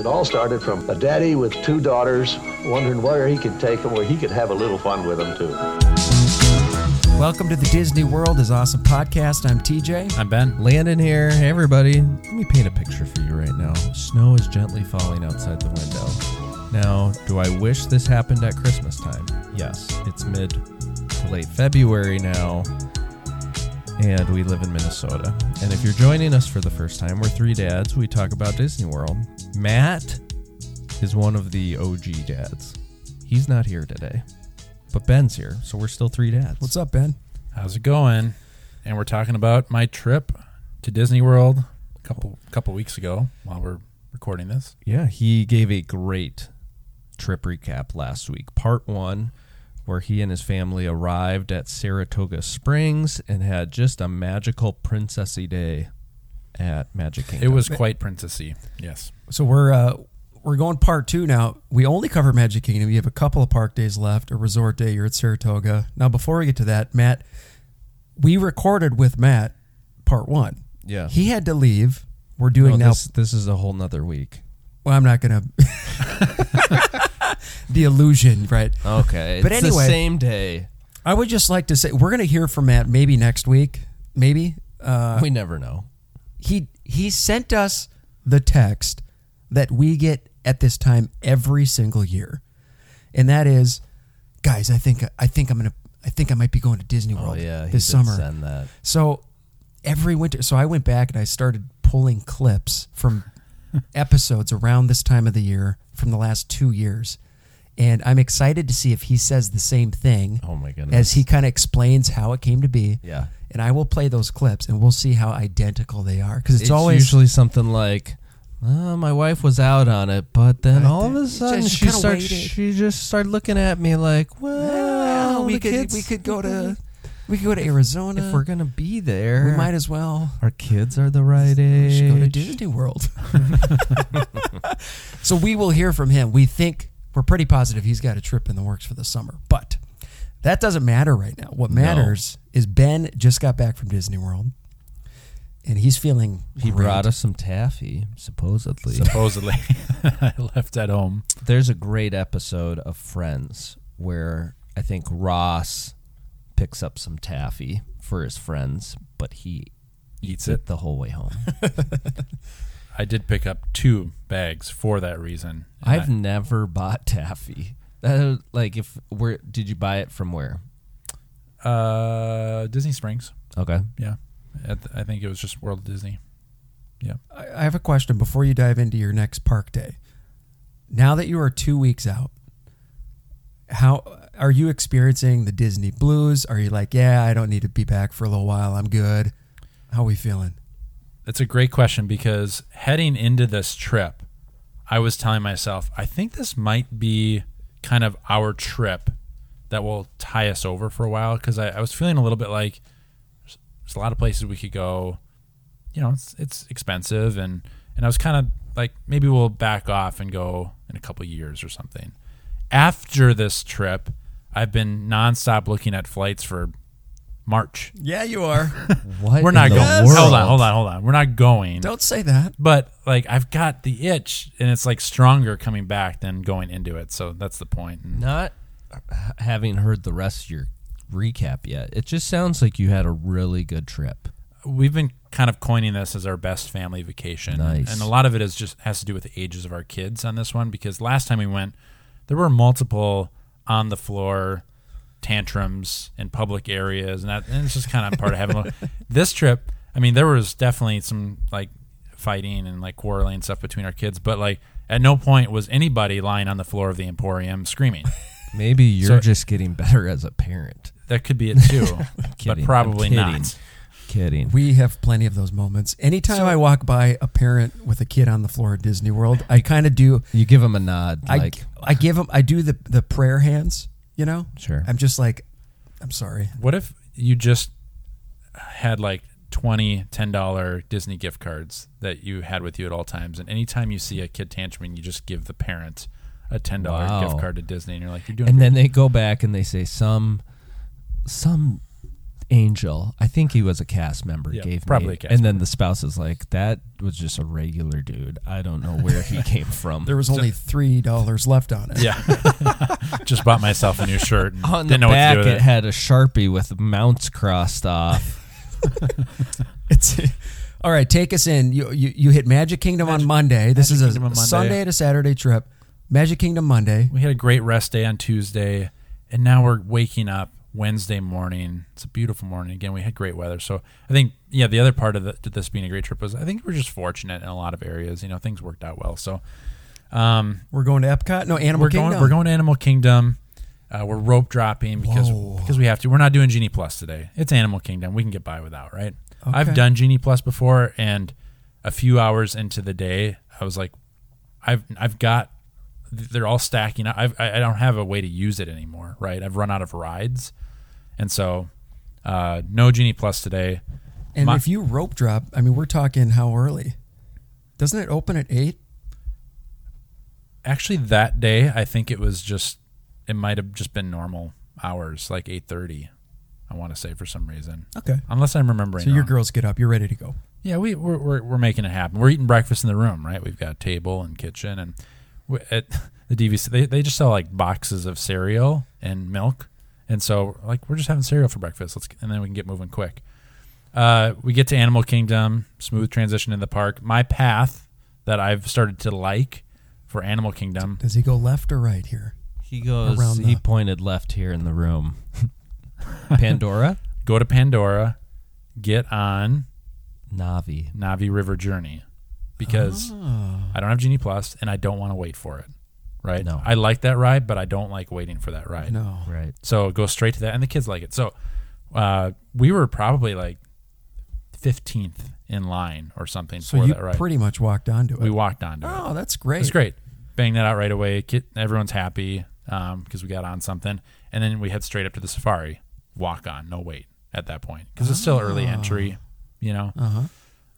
It all started from a daddy with two daughters wondering where he could take them, where he could have a little fun with them too. Welcome to the Disney World is Awesome podcast. I'm TJ. I'm Ben. Landon here. Hey, everybody. Let me paint a picture for you right now. Snow is gently falling outside the window. Now, do I wish this happened at Christmas time? Yes. It's mid to late February now, and we live in Minnesota. And if you're joining us for the first time, we're three dads. We talk about Disney World. Matt is one of the OG dads. He's not here today, but Ben's here, so we're still three dads. What's up, Ben? How's it going? And we're talking about my trip to Disney World a couple couple weeks ago while we're recording this. Yeah, he gave a great trip recap last week. Part one, where he and his family arrived at Saratoga Springs and had just a magical princessy day at Magic Kingdom. It was quite princessy. Yes. So we're uh, we're going part two now. We only cover Magic Kingdom. You have a couple of park days left, a resort day. You're at Saratoga. Now, before we get to that, Matt, we recorded with Matt part one. yeah. He had to leave. We're doing No, now. this, this is a whole nother week. well, I'm not gonna. the illusion, right? Okay, But it's anyway- the same day. I would just like to say we're gonna hear from Matt maybe next week. Maybe uh, we never know. he he sent us the text that we get at this time every single year, and that is, guys, I think I think I'm gonna I think I might be going to Disney Oh World yeah, he this did summer. Send that. So every winter, so I went back and I started pulling clips from episodes around this time of the year from the last two years, and I'm excited to see if he says the same thing Oh my goodness. as he kind of explains how it came to be. Yeah. And I will play those clips, and we'll see how identical they are because it's, It's, always usually something like, "Uh, "My wife was out on it, but then all of a sudden she kinda started. waited. She just started looking at me like, well, well, we could kids- we could go to we could go to Arizona if we're gonna be there. we might as well. Our kids are the right We age. should go to Disney World. so we will hear from him. We think we're pretty positive he's got a trip in the works for the summer, but that doesn't matter right now. What No. matters is Ben just got back from Disney World, and he's feeling. He great. brought us some taffy, supposedly. Supposedly, I left at home. There's a great episode of Friends where I think Ross picks up some taffy for his friends, but he Eats eats it. it the whole way home. I did pick up two bags for that reason. I've never bought taffy. That, like, if where did you buy it from? Where? Uh, Disney Springs. Okay. Yeah. At the- I think it was just World Disney. Yeah. I I have a question before you dive into your next park day. Now that you are two weeks out, how are you experiencing the Disney blues? Are you like, yeah, I don't need to be back for a little while. I'm good. How are we feeling? That's a great question because heading into this trip, I was telling myself, I think this might be kind of our trip that will tie us over for a while because I, I was feeling a little bit like there's, there's a lot of places we could go. You know, it's it's expensive and and I was kind of like maybe we'll back off and go in a couple years or something. After this trip, I've been nonstop looking at flights for March. Yeah, you are. What? We're not in the going. world? Hold on, hold on, hold on. We're not going don't say that. but like I've got the itch, and it's like stronger coming back than going into it. So that's the point. And Not having heard the rest of your recap yet, it just sounds like you had a really good trip. we've been kind of coining this as our best family vacation, Nice. and a lot of it is just has to do with the ages of our kids on this one. Because last time we went, there were multiple on the floor tantrums in public areas, and that and it's just kind of part of having. a- this trip, I mean, there was definitely some like fighting and like quarreling and stuff between our kids, but like at no point was anybody lying on the floor of the Emporium screaming. Maybe you're So- just getting better as a parent. That could be it too, but probably I'm not. kidding. Kidding. We have plenty of those moments. Anytime So- I walk by a parent with a kid on the floor at Disney World, I kind of do. You give them a nod, I like I give them. I do the the prayer hands. You know. sure. I'm just like, I'm sorry. What if you just had like 20 $10 Disney gift cards that you had with you at all times, and anytime you see a kid tantrum, you just give the parent a $10 Wow. gift card to Disney, and you're like, you're doing and great. then they go back and they say some some Angel. I think he was a cast member. Yeah, gave probably me, a cast and then the spouse is like, "That was just a regular dude. I don't know where he came from." There was only three dollars left on it. Yeah. Just bought myself a new shirt. And on didn't the know back, what to do it with it. had a sharpie with mounts crossed off. It's all right. Take us in. You you, you hit Magic Kingdom on Monday. This Magic is a Kingdom on Monday. Sunday to Saturday trip. Magic Kingdom Monday. We had a great rest day on Tuesday, and now we're waking up Wednesday morning. It's a beautiful morning. Again, we had great weather. So I think, yeah, the other part of the, this being a great trip was I think we're just fortunate in a lot of areas. You know, things worked out well. So um, We're going to Epcot. No, Animal we're Kingdom. going. We're going to Animal Kingdom. Uh, we're rope dropping because Whoa. because we have to. We're not doing Genie Plus today. It's Animal Kingdom. We can get by without, right? Okay. I've done Genie Plus before, and a few hours into the day, I was like, I've I've got. They're all stacking. I I don't have a way to use it anymore, right? I've run out of rides, and so uh, no Genie Plus today. And My- if you rope drop, I mean, we're talking how early? Doesn't it open at eight? Actually, that day, I think it was just. It might have just been normal hours, like eight thirty. I want to say for some reason. Okay. Unless I'm remembering. So your wrong. girls get up. You're ready to go. Yeah, we we're, we're we're making it happen. We're eating breakfast in the room, right? We've got table and kitchen, and at the DVC they they just sell like boxes of cereal and milk, and so like we're just having cereal for breakfast. Let's and then we can get moving quick. Uh, we get to Animal Kingdom, smooth transition in the park. My path that I've started to like for Animal Kingdom. Does he go left or right here? He goes. Around he the- pointed left here in the room. Pandora, Go to Pandora, get on Na'vi. Na'vi River Journey because I don't have Genie Plus and I don't want to wait for it. Right? No. I like that ride, but I don't like waiting for that ride. No. Right. So go straight to that, and the kids like it. So uh, we were probably like fifteenth in line or something So for you that ride. pretty much walked onto it. we walked onto it. oh, that's great. It's great. Bang that out right away. Get, everyone's happy because we got on something, and then we head straight up to the safari. Walk on, no wait at that point because it's still early entry. You know. Uh huh.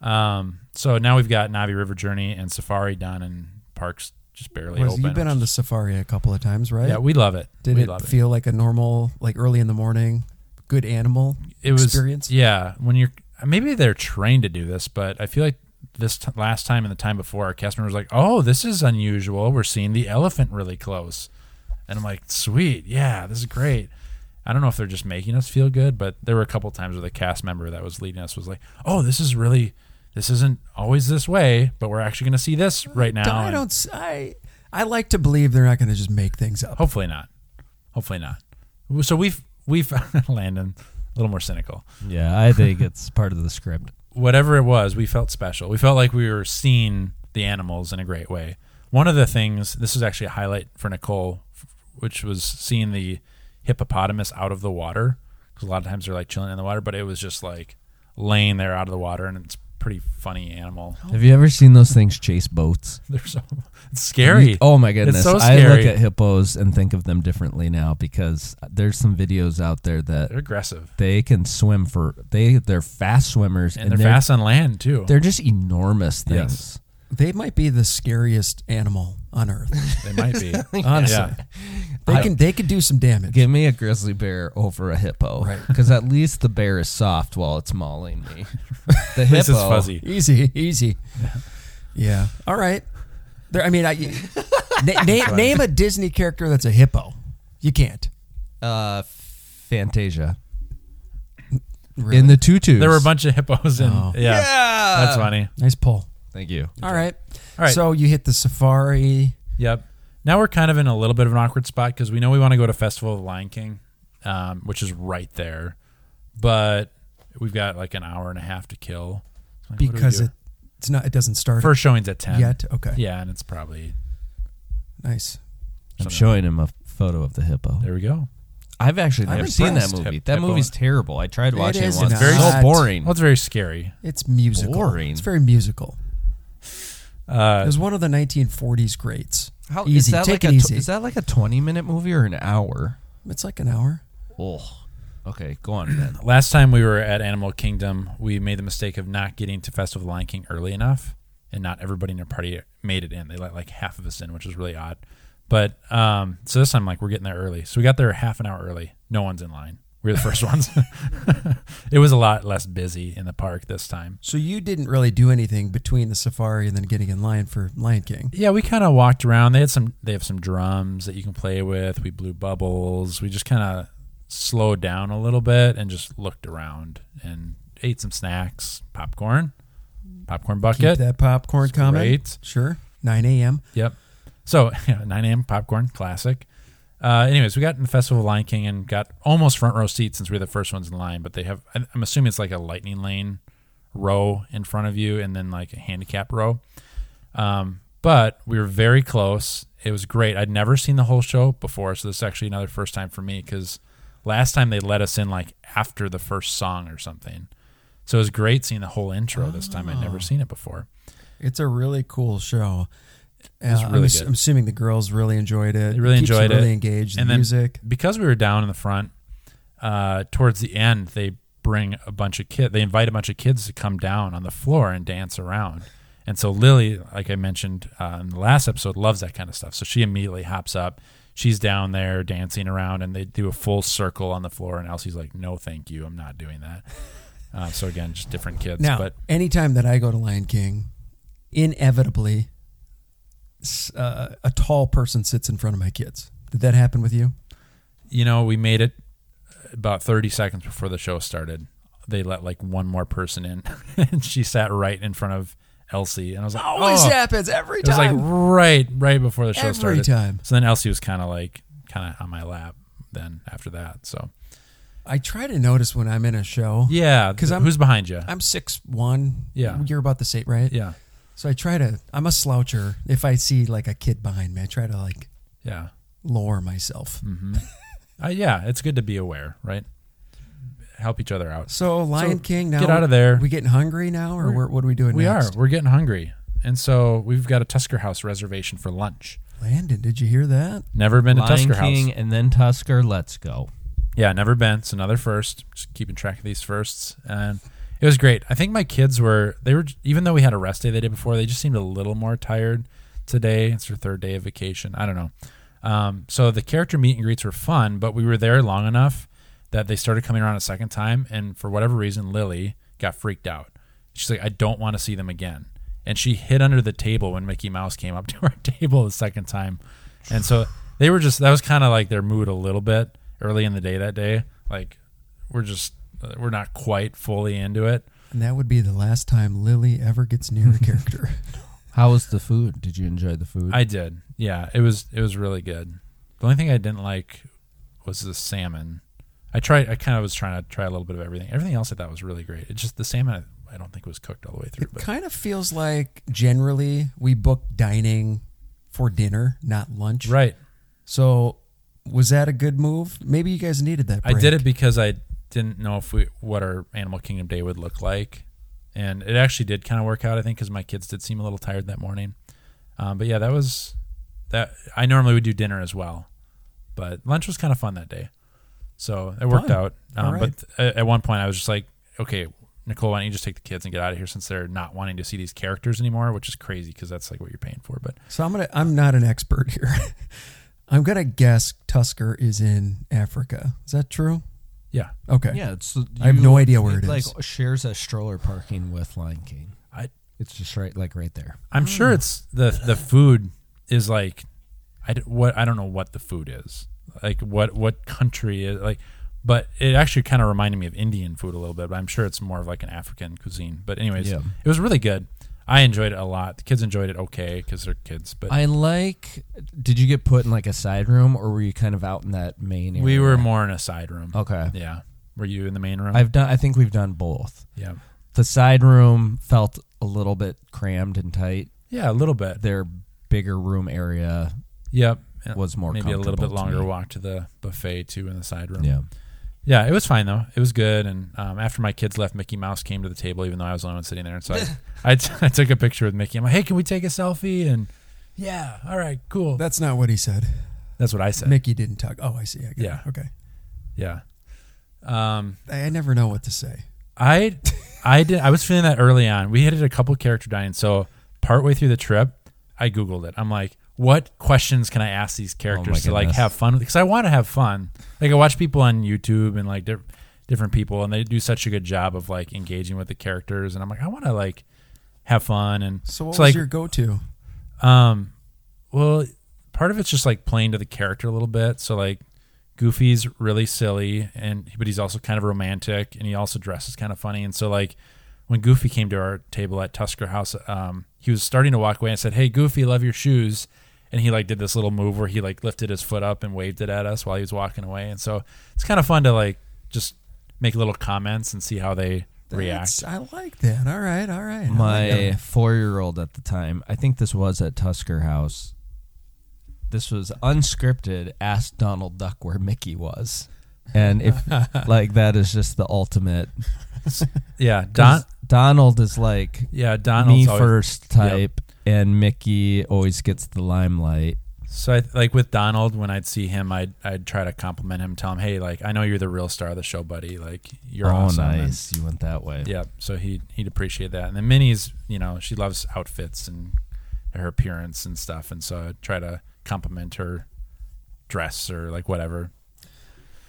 Um, so now we've got Na'vi River Journey and Safari done, and parks just barely Was, open. you've been on the safari a couple of times, right? Yeah, we love it. Did we it feel like a normal, like early in the morning, good animal it was experience? yeah when you're maybe they're trained to do this but i feel like this t- last time and the time before our cast member was like oh this is unusual we're seeing the elephant really close and i'm like sweet yeah this is great i don't know if they're just making us feel good but there were a couple times where the cast member that was leading us was like oh this is really this isn't always this way but we're actually going to see this right now I don't. s- I I like to believe they're not going to just make things up. hopefully not hopefully not so we've we've landon a little more cynical Yeah, I think it's part of the script. whatever it was, we felt special. We felt like we were seeing the animals in a great way. One of the things, this was actually a highlight for Nicole, which was seeing the hippopotamus out of the water. Because a lot of times they're like chilling in the water, but it was just like laying there out of the water, and it's a pretty funny animal. Have you ever seen those things chase boats? They're so it's scary. Oh my goodness. so I look scary. at hippos and think of them differently now because there's some videos out there that They're aggressive, they can swim for they they're fast swimmers and, they're, fast on land too. They're just enormous things. Yes. They might be the scariest animal on earth. They might be. Honestly, Yeah. they I- can they can do some damage. Give me a grizzly bear over a hippo. Right. Because at least the bear is soft while it's mauling me. The This hippo is fuzzy. Easy, easy. Yeah. All right. There. I mean, I, na- name name a Disney character that's a hippo. You can't. Uh Fantasia. Really. In the tutus. There were a bunch of hippos in. Oh. Yeah, that's funny. nice pull. Thank you. All right. All right. So you hit the safari. Yep. Now we're kind of in a little bit of an awkward spot because we know we want to go to Festival of the Lion King, um, which is right there, but we've got like an hour and a half to kill. Like, what do because do? it, it's not. It doesn't start first showing's at ten. yet. Okay. Yeah, and it's probably Nice. I'm something- showing him a photo of the hippo. There we go. I've actually I'm never seen that movie. Hip- that hippo. movie's terrible. I tried It watching it, is once. It's very so boring. Well, it's very scary. It's musical. Boring. It's very musical. It Uh, was one of the 1940s greats. How, Easy. Is that Take like it a easy. is that like a 20 minute movie or an hour? It's like an hour. Oh, okay. Go on, Ben. last time we were at Animal Kingdom, we made the mistake of not getting to Festival of the Lion King early enough, and not everybody in our party made it in. They let like half of us in, which was really odd. But um, so this time, like we're getting there early, so we got there half an hour early. No one's in line. We were the first ones. it was a lot less busy in the park this time. So you didn't really do anything between the safari and then getting in line for Lion King. Yeah, we kind of walked around. They had some. They have some drums that you can play with. We blew bubbles. We just kind of slowed down a little bit and just looked around and ate some snacks, popcorn, popcorn Keep bucket. that popcorn coming. Sure. 9 a.m. Yep. So yeah, 9 a.m. popcorn, classic. Uh, anyways, we got in the Festival of Lion King and got almost front row seats since we were the first ones in line. But they have, I'm assuming it's like a lightning lane row in front of you and then like a handicap row. Um, but we were very close. It was great. I'd never seen the whole show before, so this is actually another first time for me because last time they let us in like after the first song or something. So it was great seeing the whole intro this time. I'd never seen it before. It's a really cool show. Was Uh, really I'm, ass- good. I'm assuming the girls really enjoyed it. They really you enjoyed it. Really engaged. And the music. because we were down in the front, uh, towards the end, they bring a bunch of kids. They invite a bunch of kids to come down on the floor and dance around. And so Lily, like I mentioned uh, in the last episode, loves that kind of stuff. So she immediately hops up. She's down there dancing around, and they do a full circle on the floor. And Elsie's like, "No, thank you, I'm not doing that." Uh, so again, just different kids. Now, but anytime that I go to Lion King, inevitably, uh, a tall person sits in front of my kids. Did that happen with you? you know, we made it about 30 seconds before the show started. They let like one more person in, and she sat right in front of Elsie, and I was like, Always "Oh." happens every time. It was like right, right before the show every started. Every time. So then Elsie was kind of like, kind of on my lap. Then after that, so I try to notice when I'm in a show. yeah, 'Cause th- I'm- who's behind you? I'm six one. Yeah. you're about the same, right? yeah, So I try to. I'm a sloucher. If I see like a kid behind me, I try to like yeah, lower myself. hmm uh, yeah. It's good to be aware, right? Help each other out. So Lion So, King now. get out of there. We getting hungry now, or We're- what, what are we doing? We next? are. We're getting hungry, and so we've got a Tusker House reservation for lunch. Landon, did you hear that? Never been to Lion Tusker King House. and then Tusker. Let's go. Yeah, never been. It's another first. Just keeping track of these firsts, and it was great. I think my kids were they were even though we had a rest day the day before, they just seemed a little more tired today. It's their third day of vacation. I don't know. Um, so the character meet and greets were fun, but we were there long enough that they started coming around a second time, and for whatever reason, Lily got freaked out. She's like, I don't want to see them again. And she hid under the table when Mickey Mouse came up to our table the second time. And so they were just, that was kind of like their mood a little bit early in the day that day. Like, we're just, we're not quite fully into it. And that would be the last time Lily ever gets near a character. How was the food? Did you enjoy the food? I did. Yeah, it was, it was really good. The only thing I didn't like was the salmon. I tried, I kind of was trying to try a little bit of everything. Everything else I thought was really great. It's just the salmon, I, I don't think was cooked all the way through. It But kind of feels like generally we book dining for dinner, not lunch. right. So was that a good move? Maybe you guys needed that. I did it because I didn't know if we what our Animal Kingdom day would look like, and it actually did kind of work out. I think because my kids did seem a little tired that morning. Um, but yeah, that was that. I normally would do dinner as well, but lunch was kind of fun that day, so it worked Fun. out. Um, right. But th- at one point, I was just like, okay. Nicole, why don't you just take the kids and get out of here since they're not wanting to see these characters anymore, which is crazy because that's like what you're paying for. But So I'm gonna. I'm not an expert here. I'm gonna guess Tusker is in Africa. Is that true? Yeah, Okay. yeah, it's. I have no idea where it like shares a stroller parking with Lion King. I It's just right, like right there. I'm sure hmm. it's the the food is like I d- what I don't know what the food is like what what country is like but it actually kind of reminded me of Indian food a little bit but I'm sure it's more of like an African cuisine but anyways Yeah. it was really good I enjoyed it a lot the kids enjoyed it okay because they're kids but I like. Did you get put in like a side room, or were you kind of out in that main? area? we were more in a side room okay. yeah were you in the main room I've done. I think we've done both. yeah The side room felt a little bit crammed and tight. yeah a little bit Their bigger room area yep was more maybe a little bit comfortable to longer me. walk to the buffet too in the side room Yeah. Yeah, it was fine though. It was good. And um, after my kids left, Mickey Mouse came to the table, even though I was the only one sitting there. And so I, I, t- I took a picture with Mickey. I'm like, hey, can we take a selfie? And yeah, all right, cool. That's not what he said. That's what I said. Mickey didn't talk. Oh, I see. I Yeah. It. Okay. Yeah. Um, I, I never know what to say. I, I did. I was feeling that early on. We hit a couple character dining. So partway through the trip, I googled it. I'm like, what questions can I ask these characters to like have fun with? Because I want to have fun. Like I watch people on YouTube and like di- different people, and they do such a good job of like engaging with the characters, and I'm like, I want to like have fun and So what so, was like your go-to? um, well, part of it's just like playing to the character a little bit. So like, Goofy's really silly, and but he's also kind of romantic, and he also dresses kind of funny. And so like, when Goofy came to our table at Tusker House, um, he was starting to walk away and said, "Hey, Goofy, love your shoes." And he like did this little move where he like lifted his foot up and waved it at us while he was walking away. And so it's kind of fun to like just make little comments and see how they react. That's- I like that. All right, all right. I like My four year old at the time, I think this was at Tusker House. This was unscripted. Asked Donald Duck where Mickey was, and if like that is just the ultimate. Yeah, Don. 'Cause Donald is like Yeah, Donald's me always- first type, and Mickey always gets the limelight. So I, like with Donald, when I'd see him, I'd I'd try to compliment him, tell him, "Hey, like I know you're the real star of the show, buddy. Like you're oh, awesome." And- nice! You went that way. yeah, so he he'd appreciate that. And then Minnie's, you know, she loves outfits and her appearance and stuff, and so I try to compliment her dress or like whatever.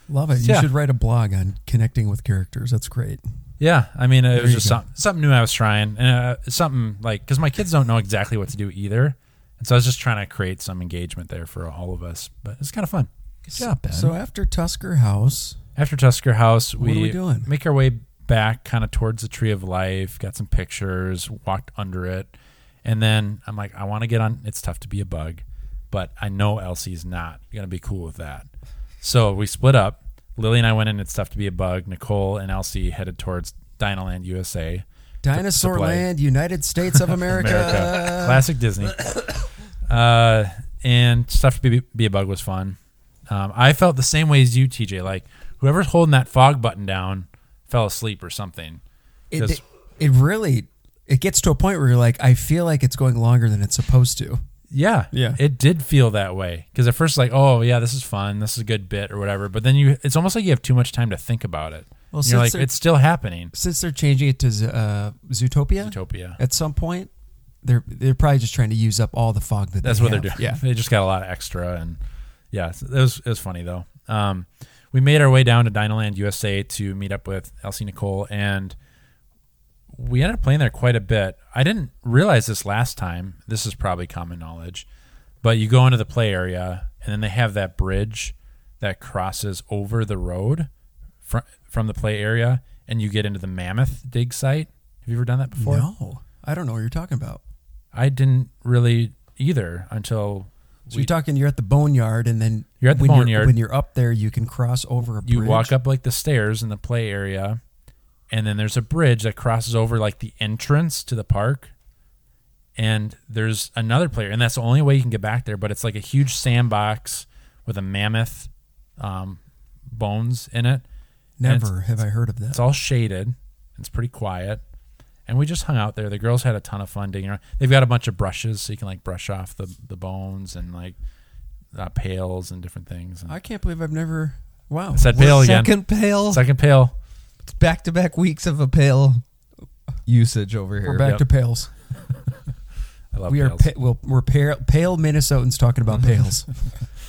Love it. You Yeah. should write a blog on connecting with characters. That's great. Yeah, I mean, it There was just some, something new I was trying, and uh, something like because my kids don't know exactly what to do either, and so I was just trying to create some engagement there for all of us. But it's kind of fun. Good job, Ben. So after Tusker House, After Tusker House, What are we, we doing? make our way back kind of towards the Tree of Life, got some pictures, walked under it. And then I'm like, I want to get on. It's tough to be a bug, but I know Elsie's not going to be cool with that. So we split up. Lily and I went in. It's tough to be a bug. Nicole and Elsie headed towards Dinoland USA. Dinosaur. Land, United States of America. Classic Disney. Uh, and stuff to be, be a bug was fun. Um, I felt the same way as you, TJ. Like whoever's holding that fog button down fell asleep or something. It, it, it really it gets to a point where you're like, I feel like it's going longer than it's supposed to. Yeah, Yeah. It did feel that way because at first, like, oh yeah, this is fun, this is a good bit or whatever. But then you, it's almost like you have too much time to think about it. Well, you're like, since it's still happening. Since they're changing it to uh, Zootopia, Utopia. at some point, they're they're probably just trying to use up all the fog that That's they what they're doing. Yeah. they just got a lot of extra, and yeah, it was it was funny though. Um, we made our way down to Dinoland USA to meet up with Elsie Nicole, and we ended up playing there quite a bit. I didn't realize this last time. This is probably common knowledge, but you go into the play area, and then they have that bridge that crosses over the road from from the play area, and you get into the Mammoth dig site. Have you ever done that before? No, I don't know what you're talking about. I didn't really either until So you're talking you're at the boneyard, and then You're at the when boneyard. when you're up there, you can cross over a you walk up like the stairs in the play area and then there's a bridge that crosses over like the entrance to the park and there's another player and that's the only way you can get back there but it's like a huge sandbox with a mammoth um, bones in it Never have I heard of that. it's all shaded it's pretty quiet and we just hung out there the girls had a ton of fun digging around they've got a bunch of brushes so you can like brush off the, the bones and like uh, pails and different things and I can't believe I've never. Wow. I said pail again Second pail. second pail Back to back weeks of a pail usage over here. We're back Yep. to pails. I love we are pa- we'll, we're pale, pale Minnesotans talking about pails.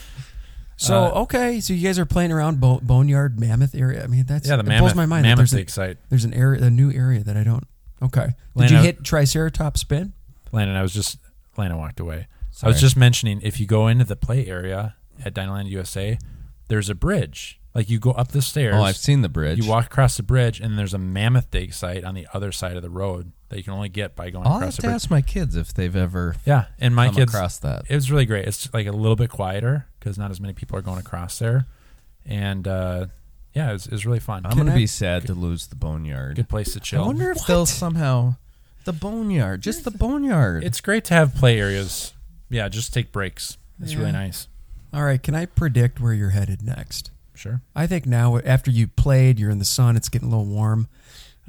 so Uh, okay, so you guys are playing around Bo- Boneyard Mammoth area. I mean, that's Yeah, the it mammoth, blows my mind. mammoth there's, a, site. there's an area, a new area that I don't. Okay, did Lana- you hit Triceratops spin? Landon, I was just Lana walked away. I was just mentioning if you go into the play area at Dinoland USA, there's a bridge. Like you go up the stairs. Oh, I've seen the bridge. You walk across the bridge, and there's a mammoth dig site on the other side of the road that you can only get by going I'll across have the to bridge. ask my kids if they've ever Yeah, and my come kids, across that. it was really great. It's like a little bit quieter because not as many people are going across there, and uh, yeah, it was, it was really fun. I'm Can gonna I- be sad to lose the boneyard. Good place to chill. I chill. wonder if they'll somehow the boneyard, just the boneyard. It's great to have play areas. Yeah, just take breaks. It's really Yeah. nice. All right, can I predict where you're headed next? Sure. I think now after you played, you're in the sun, it's getting a little warm.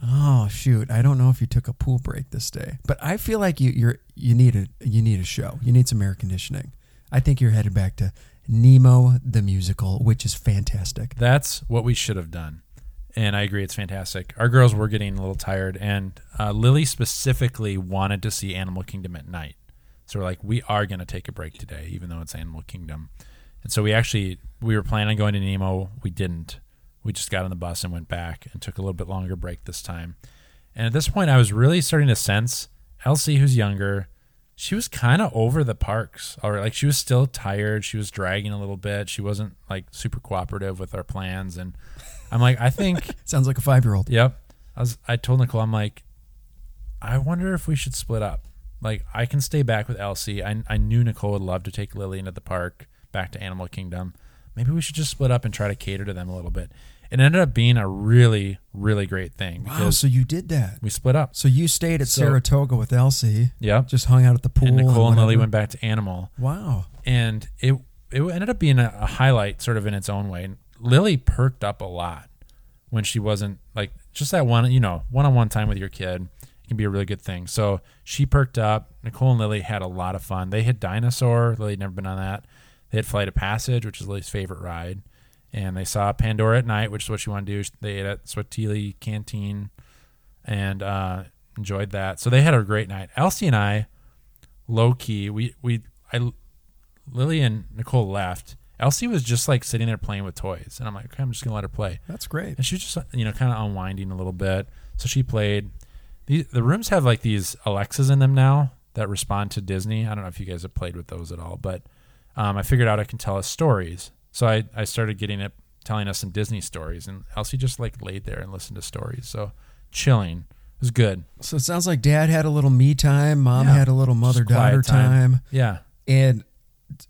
Oh shoot, I don't know if you took a pool break this day, but I feel like you you're you need a you need a show. You need some air conditioning. I think you're headed back to Nemo the musical, which is fantastic. That's what we should have done. And I agree, it's fantastic. Our girls were getting a little tired, and uh, Lily specifically wanted to see Animal Kingdom at night. So we're like, we are going to take a break today, even though it's Animal Kingdom. And so we actually we were planning on going to Nemo. We didn't. We just got on the bus and went back and took a little bit longer break this time. And at this point, I was really starting to sense Elsie, who's younger, she was kind of over the parks. Or like she was still tired. She was dragging a little bit. She wasn't like super cooperative with our plans. And I'm like, I think Sounds like a five year old. Yep. I was I told Nicole, I'm like, I wonder if we should split up. Like I can stay back with Elsie. I I knew Nicole would love to take Lily into the park, back to Animal Kingdom. Maybe we should just split up and try to cater to them a little bit. It ended up being a really, really great thing Wow, so you did that. we split up. So you stayed at So- Saratoga with Elsie, Yep. just hung out at the pool. And Nicole and Lily whatever. went back to Animal. Wow. and it it ended up being a, a highlight sort of in its own way. Lily perked up a lot when she wasn't like just that one, you know, one-on-one time with your kid can be a really good thing. So she perked up. Nicole and Lily had a lot of fun. They hit dinosaur. Lily had never been on that. They had Flight of Passage, which is Lily's favorite ride, and they saw Pandora at night, which is what she wanted to do. They ate at Satu'li Canteen and uh, enjoyed that. So they had a great night. Elsie and I, low key, we we I Lily and Nicole left. Elsie was just like sitting there playing with toys, and I'm like, okay, I'm just gonna let her play. That's great. And she was just you know kind of unwinding a little bit. So she played. The the rooms have like these Alexas in them now that respond to Disney. I don't know if you guys have played with those at all, but um, I figured out I can tell us stories. So I I started getting it telling us some Disney stories, and Elsie just like laid there and listened to stories. So chilling. It was good. So it sounds like dad had a little me time, mom Yeah. had a little mother daughter time. time. Yeah. And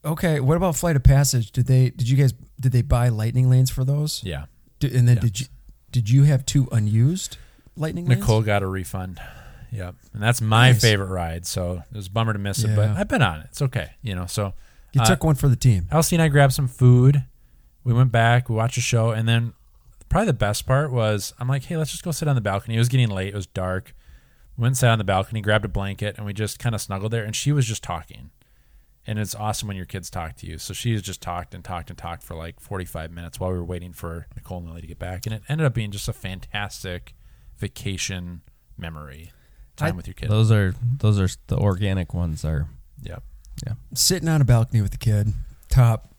okay, what about Flight of Passage? Did they did you guys did they buy lightning lanes for those? Yeah. Did, and then Yeah. did you did you have two unused lightning lanes? Nicole got a refund. Yep. And that's my Nice. favorite ride. So it was a bummer to miss it, but I've been on it. It's okay. You know, so You uh, took one for the team. Elsie and I grabbed some food. We went back, we watched a show, and then probably the best part was I'm like, hey, let's just go sit on the balcony. It was getting late, it was dark. We went and sat on the balcony, grabbed a blanket, and we just kind of snuggled there. And she was just talking. And it's awesome when your kids talk to you. So she just talked and talked and talked for like 45 minutes while we were waiting for Nicole and Lily to get back. And it ended up being just a fantastic vacation memory time I- with your kids. Those are those are the organic ones are yep. Sitting on a balcony with the kid, top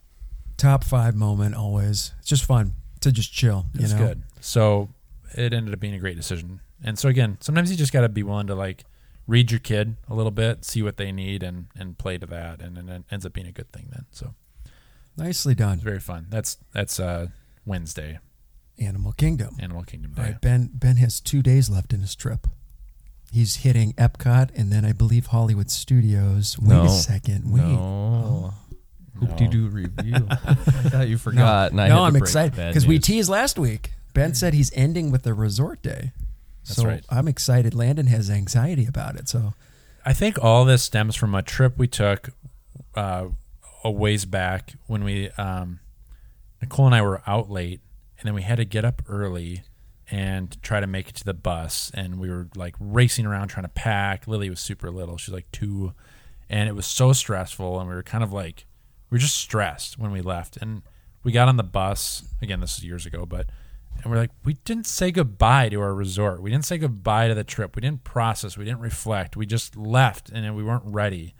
top five moment always. It's just fun to just chill. You It's know, good. So it ended up being a great decision. And so again, sometimes you just got to be willing to like read your kid a little bit, see what they need, and and play to that, and then it ends up being a good thing. Then so nicely done. it's very fun. That's that's uh Wednesday, Animal Kingdom. Animal Kingdom Day. right, Ben Ben has two days left in his trip. He's hitting Epcot and then I believe Hollywood Studios. Wait No. a second. Wait. no. No. Hoop-Dee-Doo Revue. I thought you forgot. and I no, I'm excited because we teased last week. Ben said he's ending with the resort day. That's so right. I'm excited. Landon has anxiety about it. So I think all this stems from a trip we took uh, a ways back when we um, Nicole and I were out late, and then we had to get up early and try to make it to the bus, and we were like racing around trying to pack. Lily was super little; she's like two, and it was so stressful, and we were kind of like we were just stressed when we left, and we got on the bus again. This is years ago, but and we're like, we didn't say goodbye to our resort. We didn't say goodbye to the trip. We didn't process. We didn't reflect. We just left, and we weren't ready.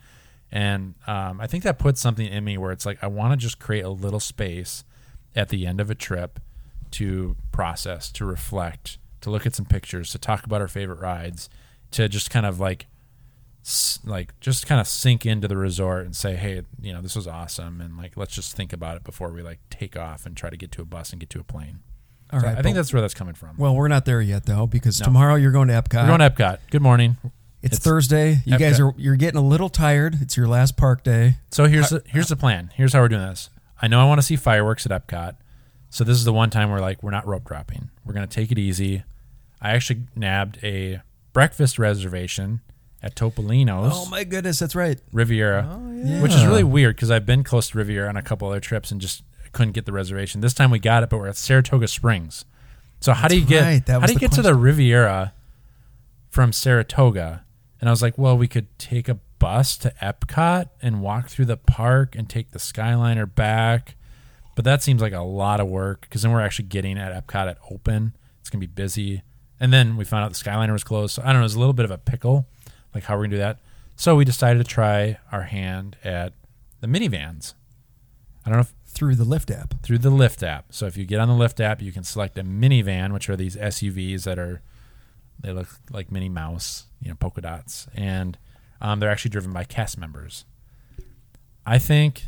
And um, I think that puts something in me where it's like I want to just create a little space at the end of a trip to process, to reflect, to look at some pictures, to talk about our favorite rides, to just kind of like like just kind of sink into the resort and say, hey, you know, this was awesome, and like let's just think about it before we like take off and try to get to a bus and get to a plane. all So right. I think that's where that's coming from. well, we're not there yet though because No. tomorrow you're going to Epcot. We're going to Epcot. Good morning. it's, it's Thursday. You guys are you're getting a little tired. It's your last park day. So here's the, here's the plan. Here's how we're doing this. I know I want to see fireworks at Epcot, so this is the one time where like we're not rope dropping. We're gonna take it easy. I actually nabbed a breakfast reservation at Topolino's Oh my goodness, that's right. Riviera, Oh, yeah. which is really weird because I've been close to Riviera on a couple other trips and just couldn't get the reservation. This time we got it, but we're at Saratoga Springs. So how do you get right. That how do you the get to the Riviera from Saratoga? And I was like, well, we could take a bus to Epcot and walk through the park and take the Skyliner back. But that seems like a lot of work because then we're actually getting at Epcot at open. It's gonna be busy. And then we found out the Skyliner was closed. So I don't know. It's a little bit of a pickle, like how we're gonna do that. So we decided to try our hand at the Minnie Vans. I don't know if Through the Lyft app. through the Lyft app. So if you get on the Lyft app, you can select a Minnie Van, which are these SUVs that are they look like Minnie Mouse, you know, polka dots, and um, they're actually driven by cast members. I think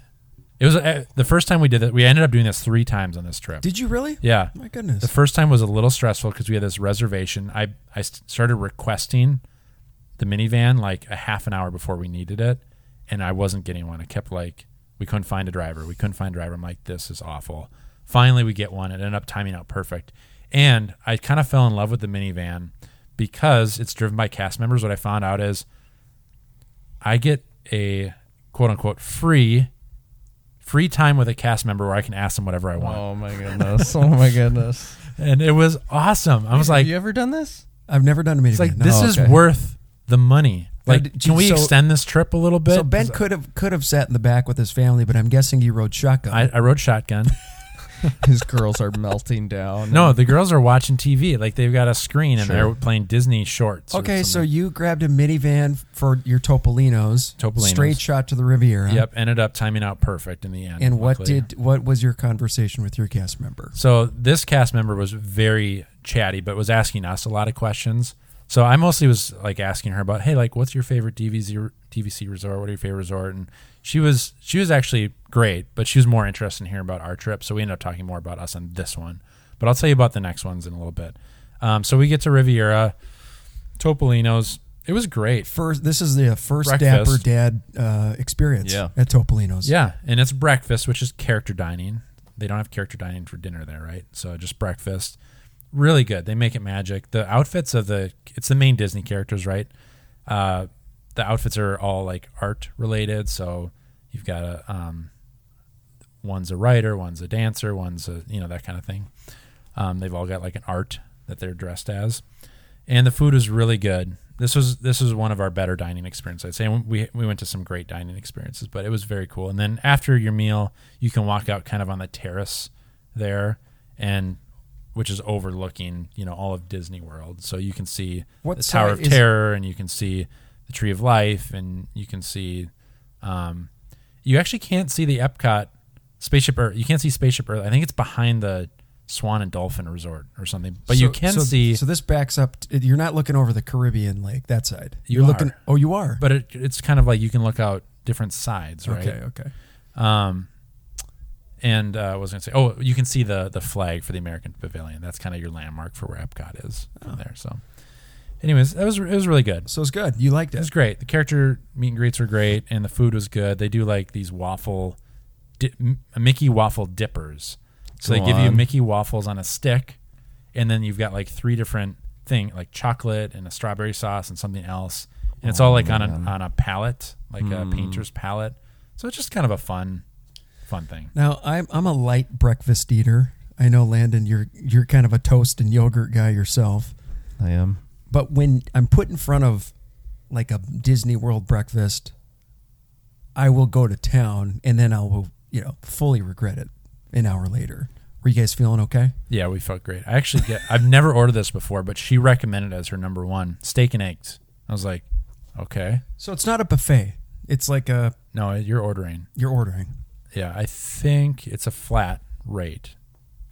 it was uh, the first time we did it. We ended up doing this three times on this trip. Did you really? yeah, My goodness. the first time was a little stressful because we had this reservation. I I started requesting the Minnie Van like a half an hour before we needed it, and I wasn't getting one. I kept like we couldn't find a driver. We couldn't find a driver. I'm like, this is awful. Finally, we get one. It ended up timing out perfect, and I kind of fell in love with the Minnie Van because it's driven by cast members. What I found out is I get a quote unquote free free time with a cast member where I can ask them whatever I want. Oh my goodness. Oh my goodness. and it was awesome. I was like, Have you ever done this? I've never done a Minnie Van. it's like no. this oh, is worth the money. Like, can we so- extend this trip a little bit? So Ben could have could have sat in the back with his family, but I'm guessing you rode shotgun. I, I rode shotgun. His girls are melting down. no, the girls are watching TV. Like they've got a screen and Sure. they're playing Disney shorts. or okay, so something. you grabbed a Minnie Van for your Topolinos. Topolinos. Straight shot to the Riviera. yep, ended up timing out perfect in the end. And what luckily. did what was your conversation with your cast member? So this cast member was very chatty, but was asking us a lot of questions. So I mostly was like asking her about, hey, like, what's your favorite DVC DVC resort? What are your favorite resort? And she was she was actually great, but she was more interested in hearing about our trip. So we ended up talking more about us on this one. But I'll tell you about the next ones in a little bit. Um, so we get to Riviera, Topolino's. It was great. First, this is the first Breakfast. Dapper Dad uh, experience Yeah. at Topolino's. Yeah, and it's breakfast, which is character dining. They don't have character dining for dinner there, right? So just breakfast. Really good. They make it magic. The outfits of the it's the main Disney characters, right? Uh, the outfits are all like art related. So you've got a um, one's a writer, one's a dancer, one's a you know that kind of thing. Um, they've all got like an art that they're dressed as, and the food is really good. This was this was one of our better dining experiences. I'd say we we went to some great dining experiences, but it was very cool. And then after your meal, you can walk out kind of on the terrace there, and which is overlooking you know all of Disney World, so you can see What the Tower of Terror, and you can see the Tree of Life, and you can see. Um, you actually can't see the Epcot spaceship Earth. You can't see spaceship Earth. I think it's behind the Swan and Dolphin Resort or something. But you can so- see. So this backs up. t- you're not looking over the Caribbean lake that side. You You're are. looking. Oh, you are. but it, it's kind of like you can look out different sides, right? okay, okay. Um, and uh, what was going to say? Oh, you can see the the flag for the American Pavilion. That's kind of your landmark for where Epcot is from there. So, anyways, that was it was really good. So it's good. You liked It it. was great. The character meet and greets were great, and the food was good. They do like these waffle, di- Mickey waffle dippers. So Go they give you on. Mickey waffles on a stick, and then you've got like three different thing like chocolate and a strawberry sauce and something else, and it's all like on a on a palette, like a Mm. painter's palette. So it's just kind of a fun, fun thing. Now I'm I'm a light breakfast eater. I know Landon, you're you're kind of a toast and yogurt guy yourself. I am. But when I'm put in front of like a Disney World breakfast, I will go to town and then I will, you know, fully regret it an hour later. Were you guys feeling okay? Yeah, we felt great. I actually get. I've never ordered this before, but she recommended it as her number one steak and eggs. I was like, okay, So it's not a buffet. It's like a no, you're ordering. you're ordering. Yeah, I think it's a flat rate,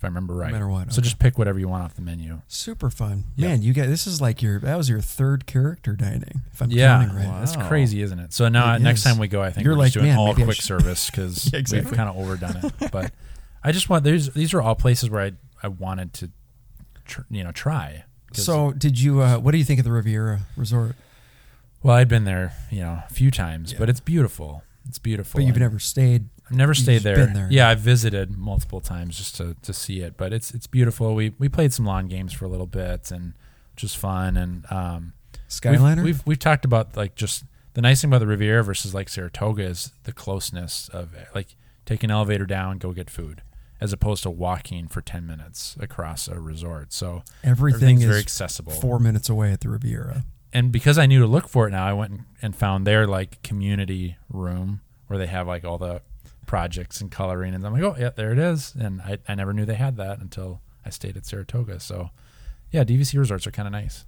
I remember right. matter what, So okay. just pick whatever you want off the menu. Super fun. Yep. Man, you guys this is like your that was your third character dining, if I'm yeah, counting right. Wow. that's crazy, isn't it? So now It next is. time we go, I think You're we're just like, doing "Man, all quick should-" service because Yeah, exactly. we've kind of overdone it. But I just want these. These are all places where I I wanted to, tr- you know, try. So did you uh, what do you think of the Riviera Resort? well, I'd been there, you know, a few times, Yeah. but it's beautiful. It's beautiful. But you've and- never stayed I've never stayed there. been there. Yeah, I've visited multiple times just to, to see it, but it's it's beautiful. We we played some lawn games for a little bit and which was fun and um we've- Skyliner? We've, we've talked about like just the nice thing about the Riviera versus like Saratoga is the closeness of it. Like take an elevator down, go get food, as opposed to walking for ten minutes across a resort. So Everything is very accessible. four minutes away at the Riviera. and because I knew to look for it now, I went and found their like community room where they have like all the projects and coloring, and I'm like, oh yeah, there it is. And I, I never knew they had that until I stayed at Saratoga. So yeah, DVC resorts are kind of nice.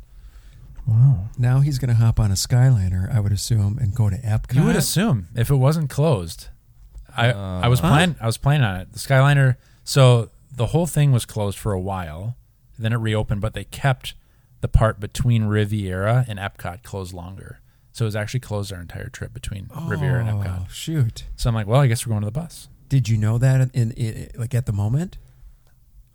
Wow. Now he's going to hop on a Skyliner, I would assume, and go to Epcot. You would assume if it wasn't closed. I I was uh, Huh? planning I was planning on it. The Skyliner. So the whole thing was closed for a while. Then it reopened, but they kept the part between Riviera and Epcot closed longer. So it was actually closed our entire trip between Riviera and Oh, Epcot. shoot. So I'm like, well, I guess we're going to the bus. Did you know that in, in, like at the moment?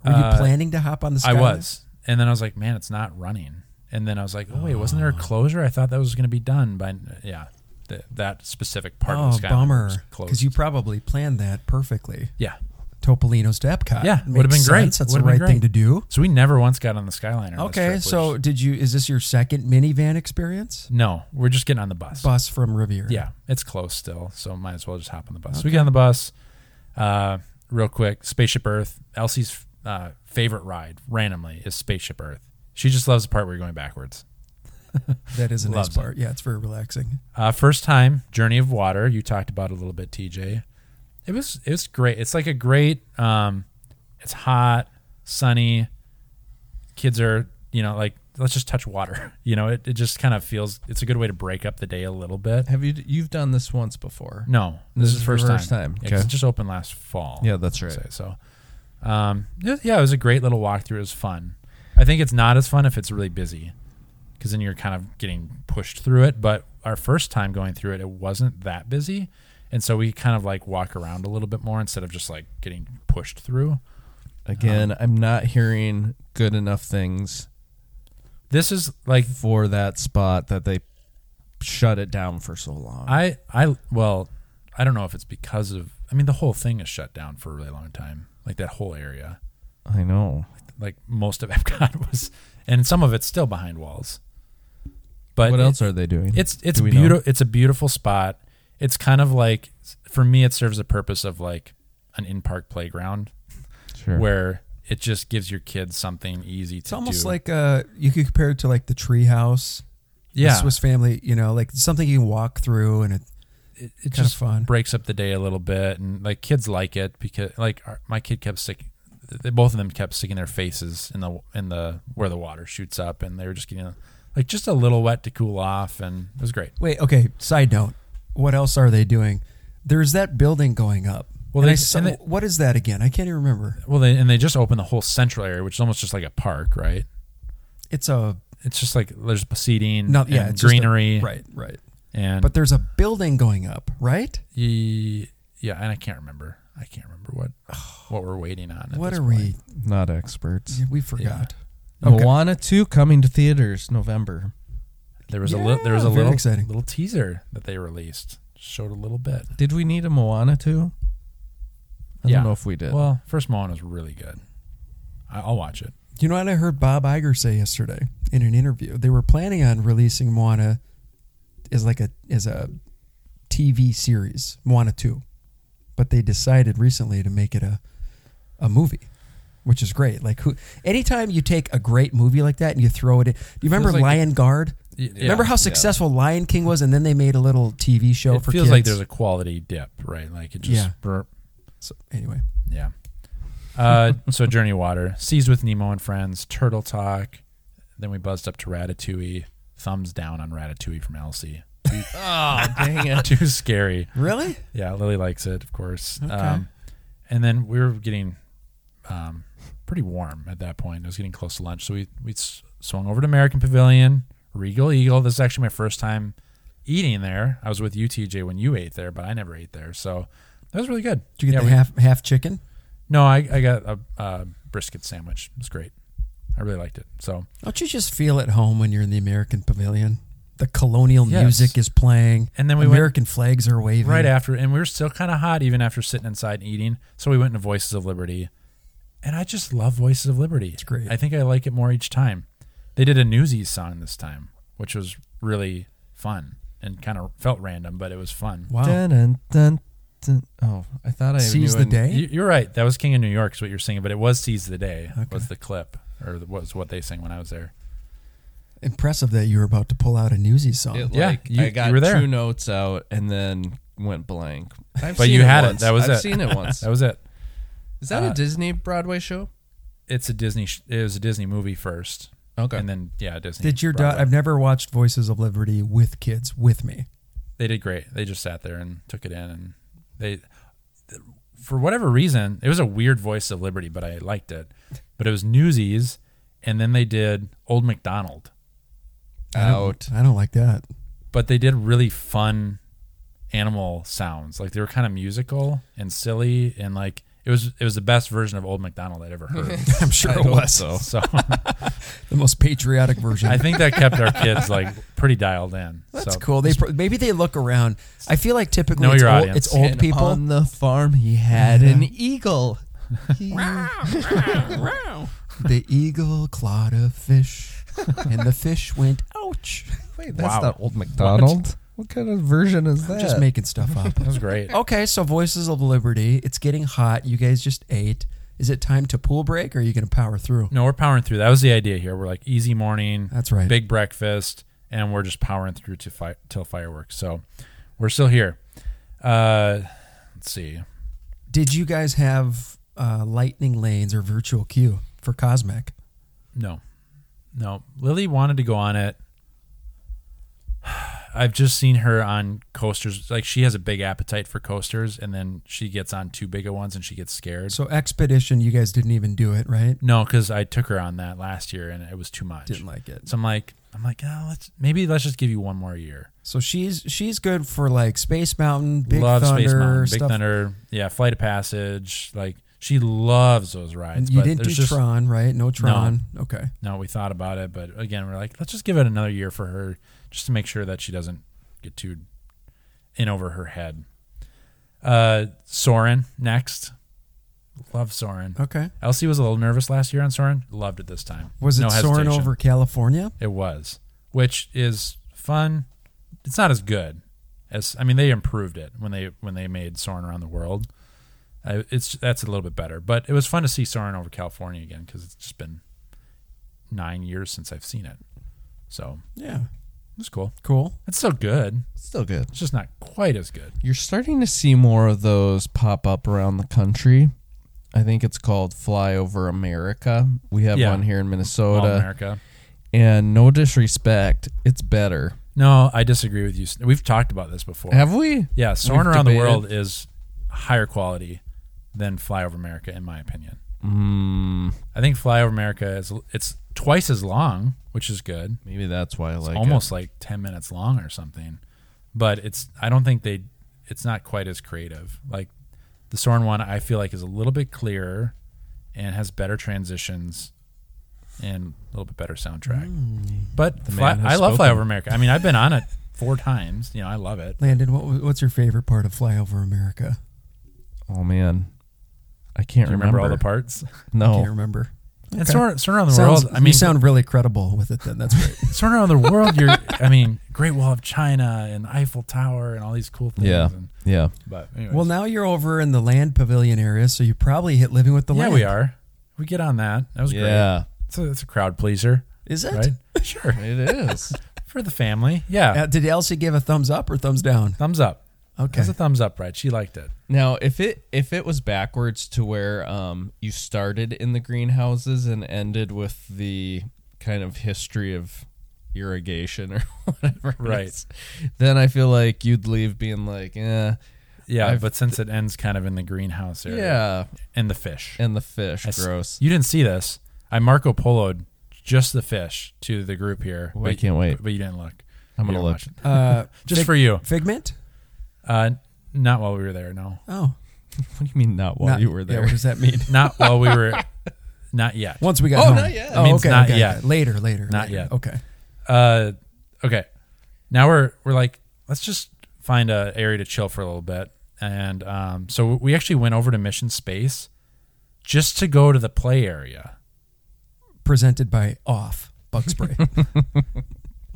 Were you Uh, planning to hop on the I was, and then I was like, man, it's not running. And then I was like, oh wait, wasn't there a closure? I thought that was going to be done by yeah, th- that specific part Oh, of the Skyliner bummer. was Because you probably planned that perfectly. yeah. Topolino's to Epcot. Yeah, Makes would've been great. That's Would've the right thing to do. So we never once got on the Skyliner. Okay, trip, so did you? Is this your second Minnie Van experience? no, we're just getting on the bus. Bus from Riviera. Yeah, it's close still, so might as well just hop on the bus. So we get on the bus. Uh, real quick, Spaceship Earth. Elsie's uh, favorite ride, randomly, is Spaceship Earth. She just loves the part where you're going backwards. that is a nice Loves it. part. Yeah, it's very relaxing. Uh, first time, Journey of Water. You talked about a little bit, TJ. It was it was great. It's like a great. Um, it's hot, sunny. Kids are you know like let's just touch water. You know it, it just kind of feels. It's a good way to break up the day a little bit. Have you you've done this once before? No, this, This is is the first time. time. Yeah, Okay. it just opened last fall. Yeah, that's right. Say, So, um, yeah, yeah, it was a great little walkthrough. It was fun. I think it's not as fun if it's really busy, because then you're kind of getting pushed through it. But our first time going through it, it wasn't that busy, and so we kind of like walk around a little bit more instead of just like getting pushed through. Again, um, I'm not hearing good enough things This is like for that spot that they shut it down for so long. I I well, I don't know if it's because of. I mean, the whole thing is shut down for a really long time. Like that whole area. I know. like most of Epcot was, and some of it's still behind walls. But what it- else are they doing? It's it's Do beautiful. It's a beautiful spot. It's kind of like for me, it serves the purpose of like an in park playground Sure. where it just gives your kids something easy to It's almost do. like uh, you could compare it to like the treehouse. yeah, the Swiss Family. You know, like something you can walk through, and it, it, it kind of just fun. breaks up the day a little bit, and like kids like it because like our, my kid kept sticking. They, both of them kept sticking their faces in the in the where the water shoots up, and they were just getting like just a little wet to cool off, and it was great. Wait, okay. Side note: What else are they doing? There's that building going up. Well, they- saw- they- what is that again? I can't even remember. Well, they, and they just opened the whole central area, which is almost just like a park, right? It's a It's just like there's seating, not yeah, and it's just a- greenery, right, right. And But there's a building going up, right? ye- yeah, and I can't remember. I can't remember what what we're waiting on. At What this are point. not experts. we? We forgot. Okay. Moana 2 coming to theaters November. There was a little. There was a little exciting. little teaser that they released. Showed a little bit. Did we need a Moana 2? I Yeah. don't know if we did. Well, first Moana was really good. I, I'll watch it. You know what I heard Bob Iger say yesterday in an interview? They were planning on releasing Moana as like a as a TV series, Moana Two, but they decided recently to make it a a movie, which is great. Like who? Anytime you take a great movie like that and you throw it in, do you remember like- Lion Guard? Y- remember yeah, how yeah. successful Lion King was, and then they made a little TV show for kids. It for feels kids. like there's a quality dip, right? Like it just. Yeah. brr- So, anyway, Yeah. Uh, so Journey of Water, Seas with Nemo and Friends, Turtle Talk. Then we buzzed up to Ratatouille. Thumbs down on Ratatouille from Elsie. oh, dang it. Too scary. really? Yeah, Lily likes it, of course. Okay. Um, and then we were getting um, pretty warm at that point. It was getting close to lunch, so we we swung over to American Pavilion, Regal Eagle. This is actually my first time eating there. I was with you, TJ, when you ate there, but I never ate there, so that was really good. Did you get Yeah, the we- half half chicken? No, I, I got a, a brisket sandwich. It was great. I really liked it. So Don't you just feel at home when you're in the American Pavilion? The colonial Yes. music is playing, And then we went- American flags are waving. right after, and we were still kind of hot even after sitting inside and eating. So we went into Voices of Liberty, and I just love Voices of Liberty. It's great. I think I like it more each time. They did a Newsies song this time, which was really fun and kind of felt random, but it was fun. Wow. Dun, dun, dun, dun. Oh, I thought I Seize the day. You, you're right. That was King of New York is what you're singing, but it was "Seize the Day" Okay. was the clip or was what they sang when I was there. Impressive that you were about to pull out a Newsies song. It, Yeah, like, you- I got you were there. two notes out and then went blank. I've But seen you had it. That was I've it. seen it once. That was it. Is that uh, a Disney Broadway show? It's a Disney. sh- It was a Disney movie first, Okay. And then yeah, Disney. Did your Broadway. daughter? I've never watched Voices of Liberty with kids with me. They did great. They just sat there and took it in, and they, for whatever reason, it was a weird voice of Liberty, but I liked it. But it was Newsies, and then they did Old McDonald, I don't- Out. I don't like that. but they did really fun animal sounds. Like they were kind of musical and silly, and like it was it was the best version of Old McDonald I'd ever heard. I'm sure I it was so. so the most patriotic version. I think that kept our kids like pretty dialed in. That's so, cool. They pro- maybe they look around. I feel like typically Know it's, your old, audience. it's old And people. on the farm. He had an eagle. He- the eagle clawed a fish, and the fish went ouch. Wait, that's Wow. not Old McDonald. What? Kind of version is that? Just making stuff up. That was great. Okay, so Voices of Liberty. It's getting hot. You guys just ate. Is it time to pool break, or are you going to power through? No, we're powering through. That was the idea here. We're like easy morning, That's right. big breakfast, and we're just powering through to fi- till fireworks. So we're still here. Uh, let's see. Did you guys have uh, lightning lanes or virtual queue for Cosmic? No, no. Lily wanted to go on it. I've just seen her on coasters. Like she has a big appetite for coasters, and then she gets on too big of ones and she gets scared. So Expedition, you guys didn't even do it, right? no, because I took her on that last year and it was too much. Didn't like it. So I'm like, I'm like, oh, let's maybe let's just give you one more year. So she's she's good for like Space Mountain, Big Love Thunder, Space Mountain, Big stuff. Thunder, yeah, Flight of Passage. Like she loves those rides. You but didn't do there's just, Tron, right? No Tron. Okay. No, we thought about it, but again, we're like, let's just give it another year for her, just to make sure that she doesn't get too in over her head. Uh, Soarin' next. Love Soarin'. Okay. Elsie was a little nervous last year on Soarin'. Loved it this time. Was it No hesitation. over California? It was, which is fun. It's not as good as I mean they improved it when they when they made Soarin' around the world. Uh, it's that's a little bit better, but it was fun to see Soarin' over California again because it's just been nine years since I've seen it. So Yeah. It was cool. Cool. It's still good. Still good. It's just not quite as good. You're starting to see more of those pop up around the country. I think it's called Fly Over America. We have Yeah. one here in All Minnesota. America. And no disrespect, it's better. No, I disagree with you. We've talked about this before. Have we? yeah, Soarin' We've around the world is higher quality than Fly Over America, in my opinion. Mm, I think Fly Over America is it's twice as long, which is good. maybe that's why I It's like almost like 10 minutes long or something. But it's I don't think they it's not quite as creative. Like the Soarin' one I feel like is a little bit clearer and has better transitions and a little bit better soundtrack. Mm. But The Fly, man has I love Fly spoken. Over America. I mean, I've been on it four times. You know, I love it. Landon, what, what's your favorite part of Flyover America? Oh man, I can't you remember all the parts? No, I Can't remember. And sort Soarin', Soarin' around the Sounds, world. I mean, you sound really credible with it. Then that's great. Soarin' around the world. You're, I mean, Great Wall of China and Eiffel Tower and all these cool things. Yeah. And, yeah. but anyways. well, now you're over in the land pavilion area, so you probably hit living with the yeah, land. we are. We get on that. That was great. Yeah, It's a, it's a crowd pleaser, Is it? right? sure. it is. For the family. Yeah. Uh, did Elsie give a thumbs up or thumbs down? Thumbs up. Okay. That's a thumbs up, right? She liked it. Now, if it if it was backwards to where um you started in the greenhouses and ended with the kind of history of irrigation or whatever, Right. is, then I feel like you'd leave being like, eh, Yeah, I've- but since it ends kind of in the greenhouse area. yeah, And the fish. and the fish, I s- gross. You didn't see this. I Marco Poloed just the fish to the group here. Oh, I can't wait. But you didn't look. I'm gonna look. Uh, Just fig- for you. Figment? Uh, not while we were there, no. Oh, What do you mean not while not- you were Yeah, there? what does that mean? Not while we were. Not yet. Once we got Oh, home. not yet. Oh, It means okay, not okay, yet. okay. Later, later. Not later. yet. Okay. Uh, okay. Now we're we're like, let's just find a area to chill for a little bit, and um, so we actually went over to Mission Space just to go to the play area, Presented by Off Bug Spray.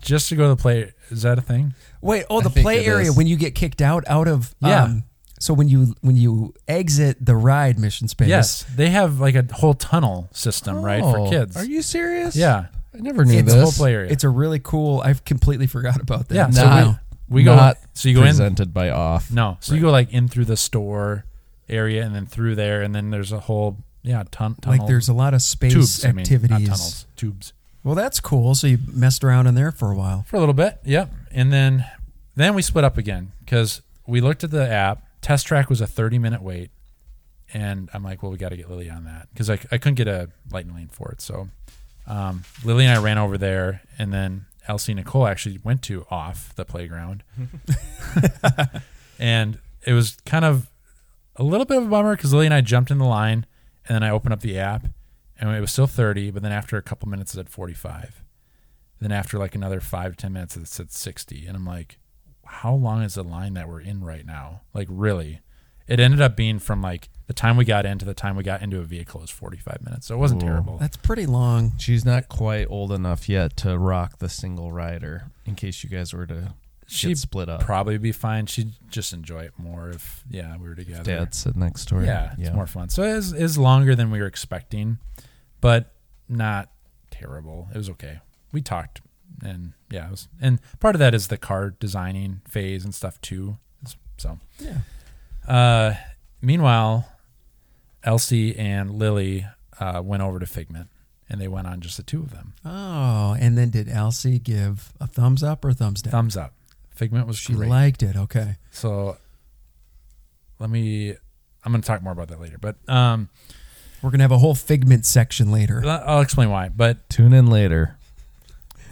Just to go to the play. Is that a thing? Wait, oh, the play area is. when you get kicked out out of Yeah. Um, so when you when you exit the ride mission space, Yes, they have like a whole tunnel system, right, for Oh, kids. Are you serious? Yeah, I never knew It's the whole this. play area. It's a really cool. I've completely forgot about that. yeah. So So we, we go. not So you go in. presented by off. No, so you go like in through the store area and then through there, and then there's a whole yeah ton tunnel like there's a lot of space tubes. I mean, not activities. tunnels, tubes. Well, that's cool. So you messed around in there for a while. for a little bit. Yep. And then then we split up again because we looked at the app. Test track was a 30 minute wait. And I'm like, well, we got to get Lily on that because I, I couldn't get a lightning lane for it. So um, Lily and I ran over there, and then Elsie and Nicole actually went to off the playground. and it was kind of a little bit of a bummer because Lily and I jumped in the line, and then I opened up the app, and it was still 30, but then after a couple minutes, it said 45. Then after like another five to 10 minutes, it said 60. And I'm like, how long is the line that we're in right now? Like, really? It ended up being from like the time we got in to the time we got into a vehicle was 45 minutes. So it wasn't Ooh. terrible. That's pretty long. She's not quite old enough yet to rock the single rider. In case you guys were to She'd get split up, Probably be fine. She'd just enjoy it more if, yeah, we were together. Dad sit next to her. Yeah, it's more fun. So it is, is longer than we were expecting, but not terrible. It was okay. We talked, and yeah, it was, and part of that is the car designing phase and stuff too. So, Yeah. uh, meanwhile, Elsie and Lily uh, went over to Figment, and they went on just the two of them. Oh, and then did Elsie give a thumbs up or thumbs down? Thumbs up. Figment was She great. liked it. Okay. so, let me. I'm going to talk more about that later, but um, We're gonna have a whole figment section later. I'll explain why. But Tune in later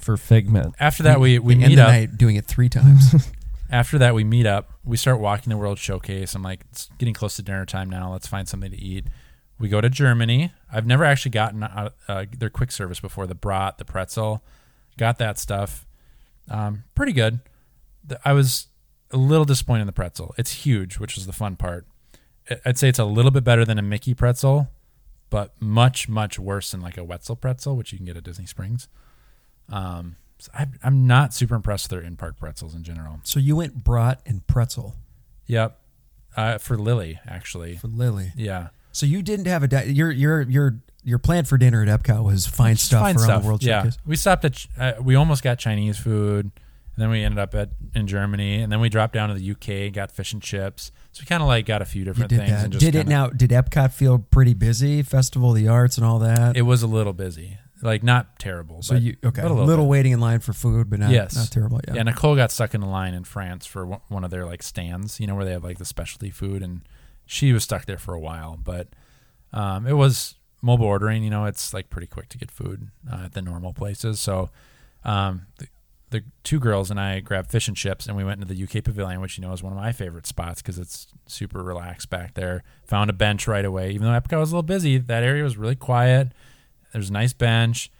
for Figment. after that, we we end meet the up. night doing it three times. after that we meet up we start walking the world showcase i'm like it's getting close to dinner time now let's find something to eat we go to germany i've never actually gotten uh, uh, their quick service before the brat the pretzel got that stuff um, pretty good The- i was a little disappointed in the pretzel it's huge which is the fun part I- i'd say it's a little bit better than a mickey pretzel but much much worse than like a wetzel pretzel which you can get at disney springs um, so I, i'm not super impressed with their in-park pretzels in general so you went brat and pretzel Yep. Uh, for Lily, actually. for Lily. Yeah. So you didn't have a di- your your your your plan for dinner at Epcot was find Just stuff fine around stuff. the world yeah. showcase. We stopped at, Ch- uh, we almost got Chinese food. And then we ended up at in Germany. And then we dropped down to the UK, and got fish and chips. So we kind of like got a few You different did things. that. And just Did it now? Did Epcot feel pretty busy? Festival of the Arts and all that. It was a little busy. Like, not terrible. so but, you okay? A little, little waiting in line for food, but not Yes. not terrible. Yeah. Yeah, Nicole got stuck in a line in France for one- one of their like stands, you know, where they have like the specialty food, and she was stuck there for a while. But um, it was mobile ordering, you know, it's like pretty quick to get food uh, at the normal places. So um, the, the two girls and I grabbed fish and chips, and we went into the UK Pavilion, which you know is one of my favorite spots because it's super relaxed back there. Found a bench right away, even though Epcot was a little busy. That area was really quiet. There's a nice bench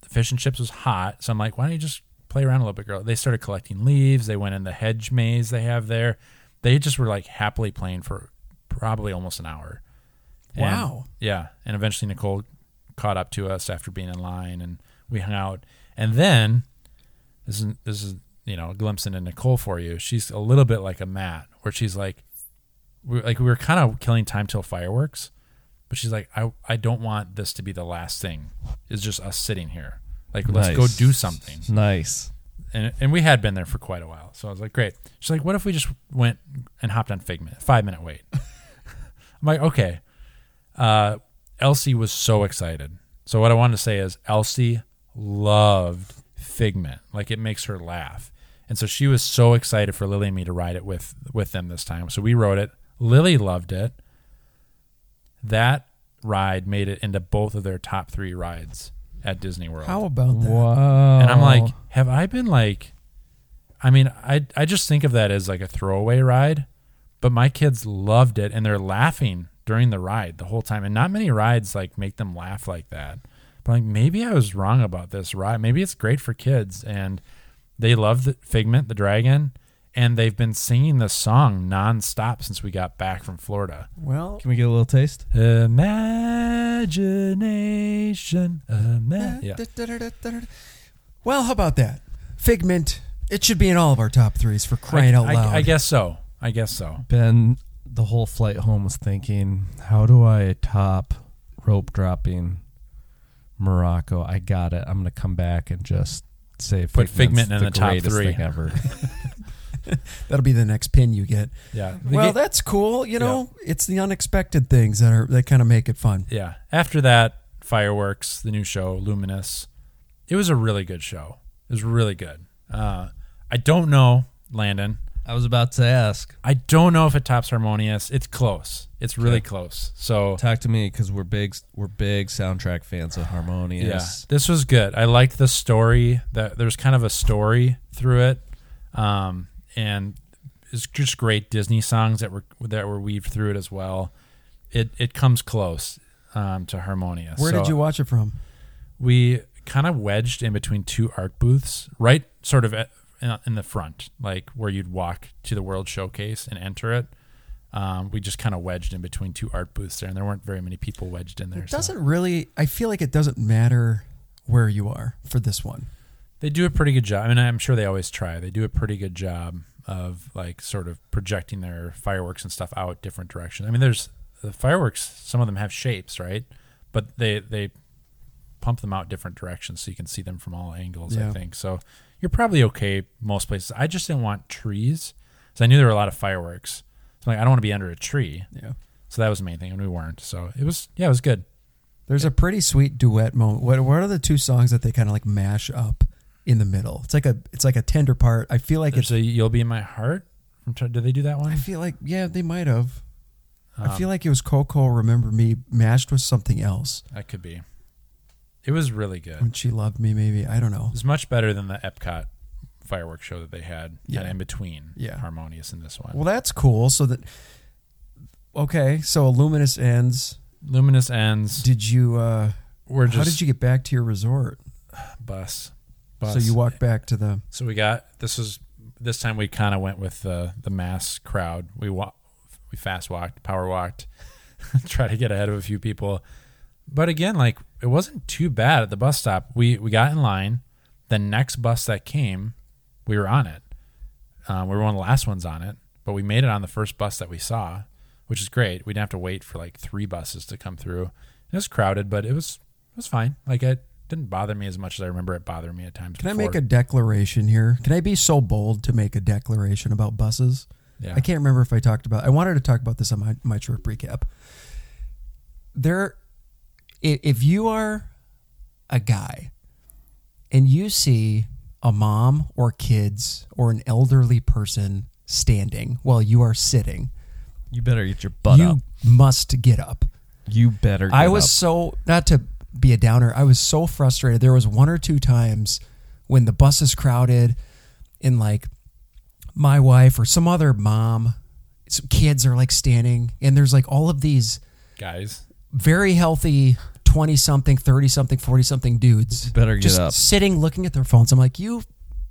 the fish and chips was hot. So I'm like, why don't you just play around a little bit, girl? They started collecting leaves. They went in the hedge maze they have there. They just were like happily playing for probably almost an hour. And- Wow. yeah. And eventually Nicole caught up to us after being in line and we hung out. And then this is this is you know a glimpse into Nicole for you. She's a little bit like a Matt, where she's like, we like we were kind of killing time till fireworks, but she's like, I I don't want this to be the last thing. It's just us sitting here. Like let's go do something. Nice. And and we had been there for quite a while, so I was like, great. She's like, what if we just went and hopped on Figment? Five minute wait. I'm like, okay. Uh, Elsie was so excited. So what I wanted to say is Elsie loved Figment. Like it makes her laugh. And so she was so excited for Lily and me to ride it with with them this time. So we rode it. Lily loved it. That ride made it into both of their top three rides at Disney World. How about that? Wow. And I'm like, have I been like I mean, I I just think of that as like a throwaway ride, but my kids loved it and they're laughing during the ride the whole time. And not many rides like make them laugh like that. But like maybe I was wrong about this right? Maybe it's great for kids and they love the Figment, the dragon, and they've been singing the song nonstop since we got back from Florida. Well, Can we get a little taste? Imagination. Ima- yeah. well, how about that? Figment. It should be in all of our top threes for crying I, out loud. I, I guess so. I guess so. Ben, the whole flight home was thinking, how do I top rope dropping Morocco? I got it. I'm going to come back and just say Put Figment in the the top three. thing ever. That'll be the next pin you get. Yeah. Well, ga- that's cool. You know, it's the unexpected things that are that kind of make it fun. yeah. After that, fireworks, the new show, Luminous. it was a really good show. It was really good. Uh, I don't know, Landon. I was about to ask. I don't know if it tops Harmonious. It's close. It's really Okay. close. So Talk to me because we're big. We're big soundtrack fans of Harmonious. Yeah, this was good. I liked the story. That there's kind of a story through it, um, and it's just great Disney songs that were that were weaved through it as well. It it comes close um, to Harmonious. Where did you watch it from? We kind of wedged in between two art booths, right, sort of at, in the front, like where you'd walk to the World Showcase and enter it. Um, we just kind of wedged in between two art booths there, and there weren't very many people wedged in there. It doesn't really. I feel like it doesn't matter where you are for this one. They do a pretty good job. I mean, I'm sure they always try. They do a pretty good job of like sort of projecting their fireworks and stuff out different directions. I mean, there's the fireworks. Some of them have shapes, right? But they they pump them out different directions so you can see them from all angles. Yeah. I think so. You're probably okay most places. I just didn't want trees, because I knew there were a lot of fireworks. Like, I don't want to be under a tree. Yeah. So that was the main thing, and we weren't. So it was yeah, it was good. There's a pretty sweet duet moment. What what are the two songs that they kind of like mash up in the middle? It's like a it's like a tender part. I feel like There's it's. a "You'll Be in My Heart." From, did they do that one? I feel like yeah, they might have. I Um, feel like it was Coco. Remember me mashed with something else That could be. It was really good. when she loved me. Maybe I don't know. It was much better than the Epcot fireworks show that they had Yeah. in between Yeah. Harmonious in this one. Well, that's cool. So that okay. So Luminous ends. Luminous ends. Did you? uh We're just How did you get back to your resort? bus. bus. So you walked back to the. So we got this was this time we kind of went with the the mass crowd. We wa- we fast walked, power walked, try to get ahead of a few people. But again, like it wasn't too bad at the bus stop. We we got in line. The next bus that came, we were on it. Um, we were one of the last ones on it, but we made it on the first bus that we saw, which is great. We didn't have to wait for like three buses to come through. It was crowded, but it was it was fine. Like it didn't bother me as much as I remember it bothering me at times. Can I make a declaration here? Can I be so bold to make a declaration about buses? Yeah. I can't remember if I talked about. I wanted to talk about this on my my trip recap. There, if you are a guy and you see a mom or kids or an elderly person standing while you are sitting, You better get your butt you up. must get up. You better. Get I was up. so not to be a downer. I was so frustrated. There was one or two times when the bus is crowded, and like my wife or some other mom, some kids are like standing, and there's like all of these guys. very healthy twenty something, thirty something, forty something dudes Better get just up. sitting looking at their phones. I'm like, you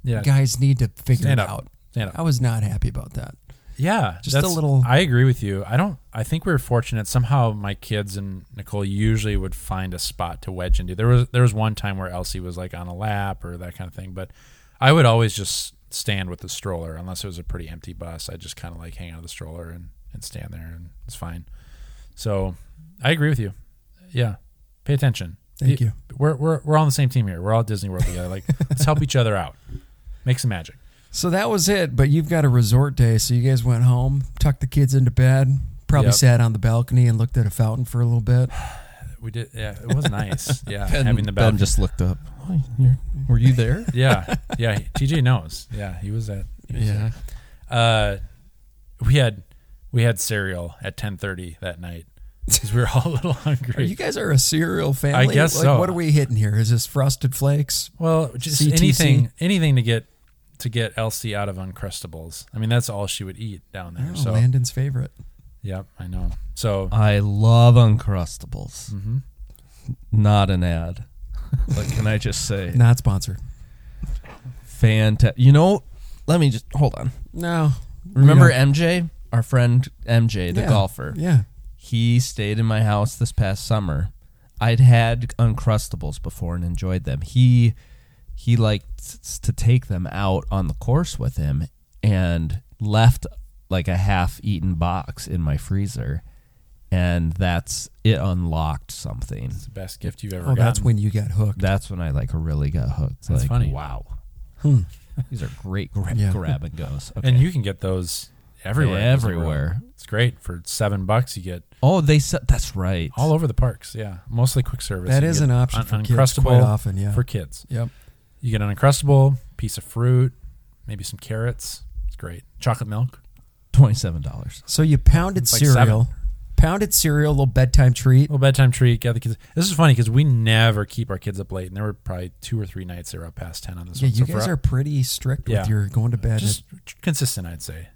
Yeah, guys need to figure stand it up. out. Stand up. I was not happy about that. Yeah, Just a that's- little- I agree with you. I don't. I think we were fortunate. Somehow, my kids and Nicole usually would find a spot to wedge into. There was there was one time where Elsie was like on a lap or that kind of thing, but I would always just stand with the stroller unless it was a pretty empty bus. I just kind of like hang out of the stroller and, and stand there, and it's fine. So I agree with you. Yeah, pay attention. Thank you. We're we're we're on the same team here. We're all at Disney World together. Like let's help each other out. Make some magic. So that was it. But you've got a resort day, so you guys went home, tucked the kids into bed, probably Yep. sat on the balcony and looked at a fountain for a little bit. We did. Yeah, it was nice. Yeah, Ben, having the ben balcony. just looked up. "Oh, you're- were you there? yeah, yeah. TJ knows. Yeah, he was at. he was Yeah. there. Uh, we had we had cereal at ten thirty that night because we were all a little Are hungry. you guys are a cereal family? I guess like, so. What are we hitting here? Is this Frosted Flakes? well, just CTC? anything anything to get to get Elsie out of Uncrustables. I mean, that's all she would eat down there. Oh, so, Landon's favorite. yep, I know. So, I love Uncrustables. mhm. Not an ad. But can I just say, Not sponsored. fantastic. You know, let me just hold on. No. Remember MJ, our friend MJ, the Yeah. golfer. Yeah. He stayed in my house this past summer. I'd had Uncrustables before and enjoyed them. He he liked to take them out on the course with him and left like a half-eaten box in my freezer, and that's it unlocked something. it's the best gift you've ever Oh, gotten. that's when you got hooked. That's when I like really got hooked. That's like, funny. Wow, Hmm. these are great gra- Yeah. grab and goes. Okay. And you can get those everywhere. in Disney World. Everywhere. It's great for seven bucks. You get Oh, they said that's right. all over the parks. Yeah, mostly quick service. That You is get an option un- for kids Uncrustable quite often, yeah. for kids. Yep. You get an uncrustable piece of fruit, maybe some carrots. It's great. Chocolate milk. Twenty-seven dollars. So you pounded It's like cereal, pounded cereal, little bedtime treat. little bedtime treat. Get the kids. This is funny because we never keep our kids up late, and there were probably two or three nights they were up past ten on this. Yeah, one. you So for guys us- are pretty strict Yeah. with your going to bed. just consistent, I'd say.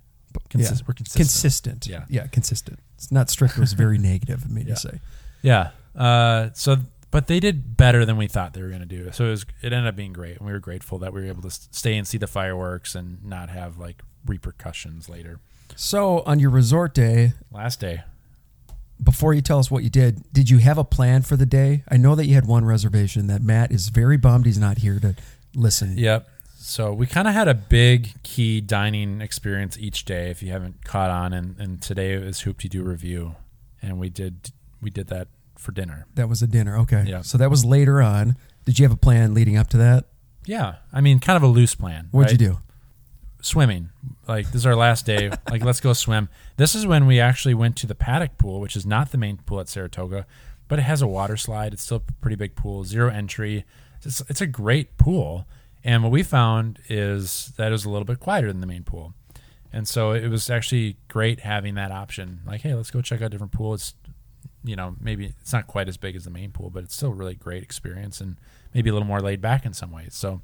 Consist- yeah. We're consistent. consistent. Yeah. yeah, consistent. It's not strict. It was very negative of me Yeah. to say. Yeah. Uh, so, but they did better than we thought they were going to do. So it was. It ended up being great, and we were grateful that we were able to stay and see the fireworks and not have like repercussions later. So on your resort day, Last day. before you tell us what you did, did you have a plan for the day? I know that you had one reservation that Matt is very bummed he's not here to listen. Yep. So we kind of had a big key dining experience each day. If you haven't caught on, and, and today is Hoop-Dee-Doo Revue, and we did we did that for dinner. That was a dinner. Okay. Yeah. So that was later on. Did you have a plan leading up to that? Yeah, I mean, kind of a loose plan. What'd right? you do? Swimming. Like this is our last day. like let's go swim. This is when we actually went to the paddock pool, which is not the main pool at Saratoga, but it has a water slide. It's still a pretty big pool, zero entry. It's, it's a great pool. And what we found is that it was a little bit quieter than the main pool. And so it was actually great having that option. Like, hey, let's go check out a different pool. It's, you know, maybe it's not quite as big as the main pool, but it's still a really great experience and maybe a little more laid back in some ways. So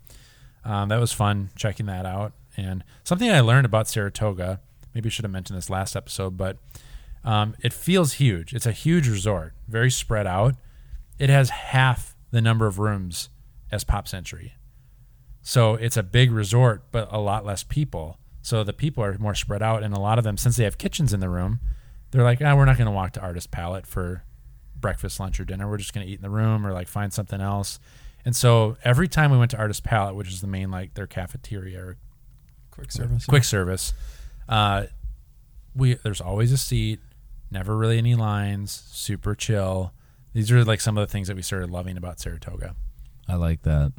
um, that was fun checking that out. And something I learned about Saratoga, maybe I should have mentioned this last episode, but um, it feels huge. It's a huge resort, very spread out. It has half the number of rooms as Pop Century. So it's a big resort, but a lot less people. So the people are more spread out, and a lot of them, since they have kitchens in the room, they're like, ah, we're not going to walk to Artist Palette for breakfast, lunch, or dinner. We're just going to eat in the room or like find something else. And so every time we went to Artist Palette, which is the main like their cafeteria or Quick service. quick service, uh, we there's always a seat, never really any lines, super chill. These are like some of the things that we started loving about Saratoga. I like that.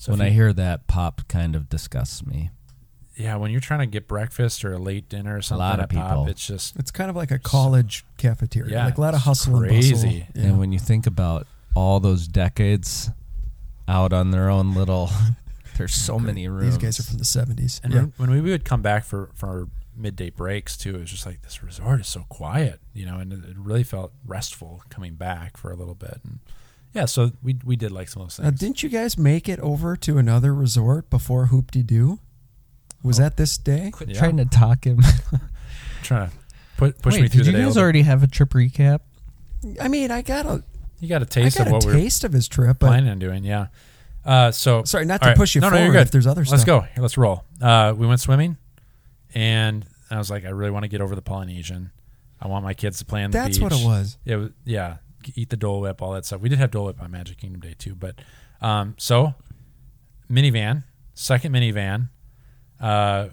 So when if I hear that, pop kind of disgusts me. yeah, when you're trying to get breakfast or a late dinner or something a lot of at Pop, people. it's just It's kind of like a college cafeteria. Yeah, like a lot of hustle crazy. and bustle. Yeah. And when you think about all those decades out on their own little, there's so many rooms. These guys are from the 70s. And yeah. when, when we would come back for for midday breaks too, it was just like this resort is so quiet, you know, and it, it really felt restful coming back for a little bit. And yeah, so we we did like some of those Now, things. didn't you guys make it over to another resort before Hoop Doo? Was Oh. that this day? Quit Yeah. trying to talk him. trying to put push Wait, me through did the you day. a guys little already have a trip recap? I mean, I got a, you got a I taste got of what a we're taste of his trip, but planning on doing. Yeah. Uh, so sorry, not to right. push you no, forward. No, you're good. If there's other let's stuff. go. Here, let's roll. Uh, we went swimming, and I was like, I really want to get over the Polynesian. I want my kids to play on the That's beach. what it was. It was yeah, eat the Dole Whip, all that stuff. We did have Dole Whip on Magic Kingdom Day too, but um, so Minnie Van, second Minnie Van. Uh,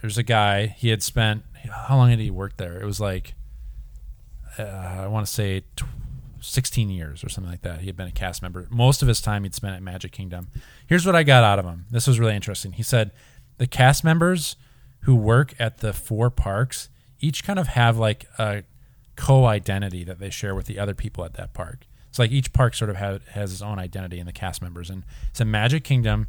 there's a guy. He had spent how long had he worked there? It was like uh, I want to say tw- 16 years or something like that. He had been a cast member. Most of his time he'd spent at Magic Kingdom. Here's what I got out of him. This was really interesting. He said the cast members who work at the four parks each kind of have like a co-identity that they share with the other people at that park. It's like each park sort of have, has its own identity in the cast members. And so Magic Kingdom,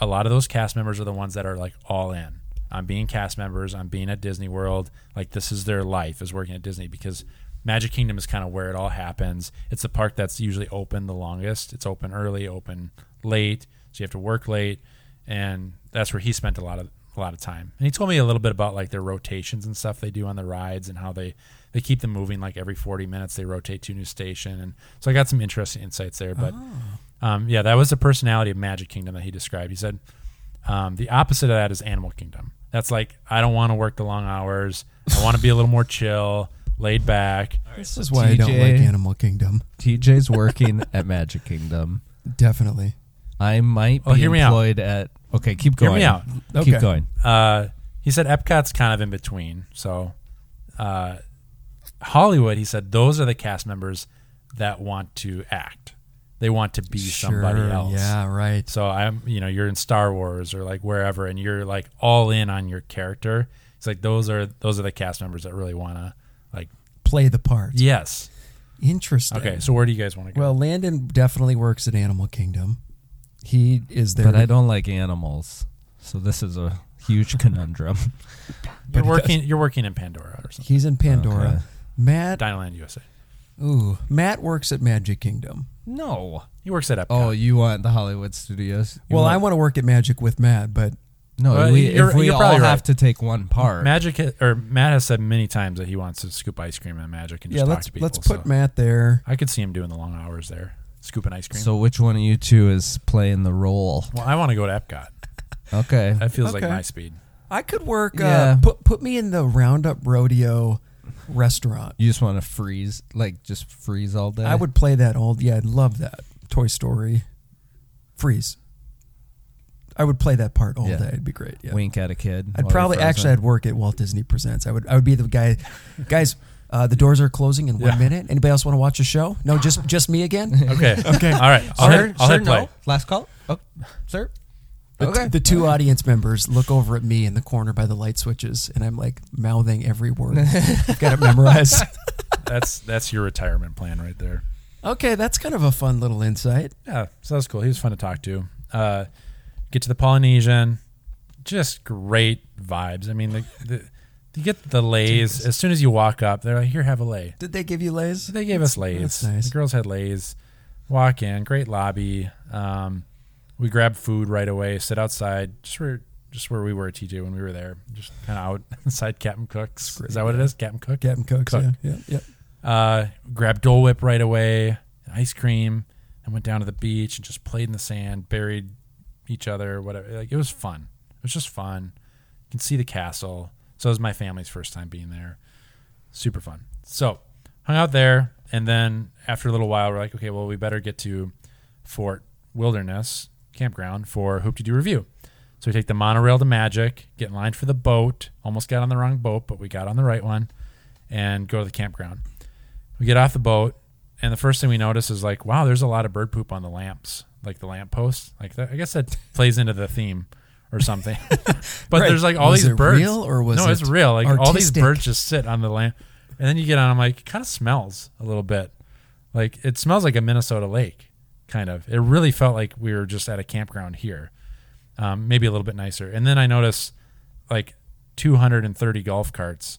a lot of those cast members are the ones that are like all in on being cast members, on being at Disney World. Like this is their life is working at Disney because Magic Kingdom is kind of where it all happens. It's the park that's usually open the longest. It's open early, open late, so you have to work late, and that's where he spent a lot of a lot of time. And he told me a little bit about like their rotations and stuff they do on the rides and how they they keep them moving like every 40 minutes they rotate to a new station and so I got some interesting insights there but um, yeah that was the personality of Magic Kingdom that he described he said um, the opposite of that is Animal Kingdom that's like I don't want to work the long hours I want to be a little more chill laid back This is why I don't like Animal Kingdom. TJ's working at Magic Kingdom. Definitely. I might be Oh, hear me out. employed at. Okay, keep going. Hear going. me out. Keep Okay. going. uh, he said Epcot's kind of in between. So, uh, Hollywood, he said, those are the cast members that want to act. They want to be somebody else. Yeah, right. So I'm, you know, you're in Star Wars or like wherever, and you're like all in on your character. It's like those are those are the cast members that really want to like. Play the part. Yes. Interesting. Okay. So where do you guys want to go? Well, Landon definitely works at Animal Kingdom. He is there. But I don't like animals, so this is a huge conundrum. you're but working. You're working in Pandora or something. He's in Pandora. Okay. Matt. Dinoland USA. Ooh, Matt works at Magic Kingdom. No. He works at Epcot. Oh, you want the Hollywood Studios? You well, I want to work at Magic with Matt, but No, Well, we, if we you're all probably have to take one part. Magic ha- or Matt has said many times that he wants to scoop ice cream at Magic and just yeah, talk let's to people. let's put so Matt there. I could see him doing the long hours there, scooping ice cream. so which one of you two is playing the role? well, I want to go to Epcot. Okay. That feels like my speed. I could work. Uh, Yeah. put put me in the Roundup Rodeo restaurant. You just want to freeze, like just freeze all day. I would play that all. Yeah, I'd love that. Toy Story, freeze. I would play that part all Yeah. day. It'd be great. Yeah. wink at a kid. I'd probably actually I'd work at Walt Disney Presents. I would I would be the guy, guys. Uh, the doors are closing in one Yeah. minute. Anybody else want to watch a show? No, just just me again. Okay. okay. All right. I'll sir, hit, I'll sir, hit play. no. Last call. Oh, sir. The, Okay. the two audience members look over at me in the corner by the light switches, and I'm like mouthing every word. I've got it memorized. That's that's your retirement plan right there. Okay, that's kind of a fun little insight. Yeah, so that's cool. He was fun to talk to. Uh, get to the Polynesian, just great vibes. I mean, the, the you get the leis as soon as you walk up. They're like, "Here, have a lei." Did they give you leis? They gave us leis. that's nice. The girls had leis. Walk in, great lobby. Um, we grabbed food right away. Sit outside, just where just where we were at TJ when we were there, just kind of out inside Captain Cook's. Is that what it is? Captain Cook. Captain Cooks. Cook. Yeah, yeah, yeah. Uh, grabbed Dole Whip right away, ice cream, and went down to the beach and just played in the sand, buried each other, whatever. Like it was fun. It was just fun. You can see the castle. So it was my family's first time being there. Super fun. So hung out there, and then after a little while, we're like, okay, well, we better get to Fort Wilderness Campground for Hoop-Dee-Doo Revue. So we take the monorail to Magic, get in line for the boat. Almost got on the wrong boat, but we got on the right one, and go to the campground. We get off the boat, and the first thing we notice is like, wow, there's a lot of bird poop on the lamps, like the lamp posts. Like that, I guess that plays into the theme or something. but Right. there's like all Was these birds. real or was no? it it's real. Like all these birds just sit on the lamp, and then you get on. I'm like, it kind of smells a little bit. Like it smells like a Minnesota lake, kind of. It really felt like we were just at a campground here, um, maybe a little bit nicer. And then I noticed like 230 golf carts,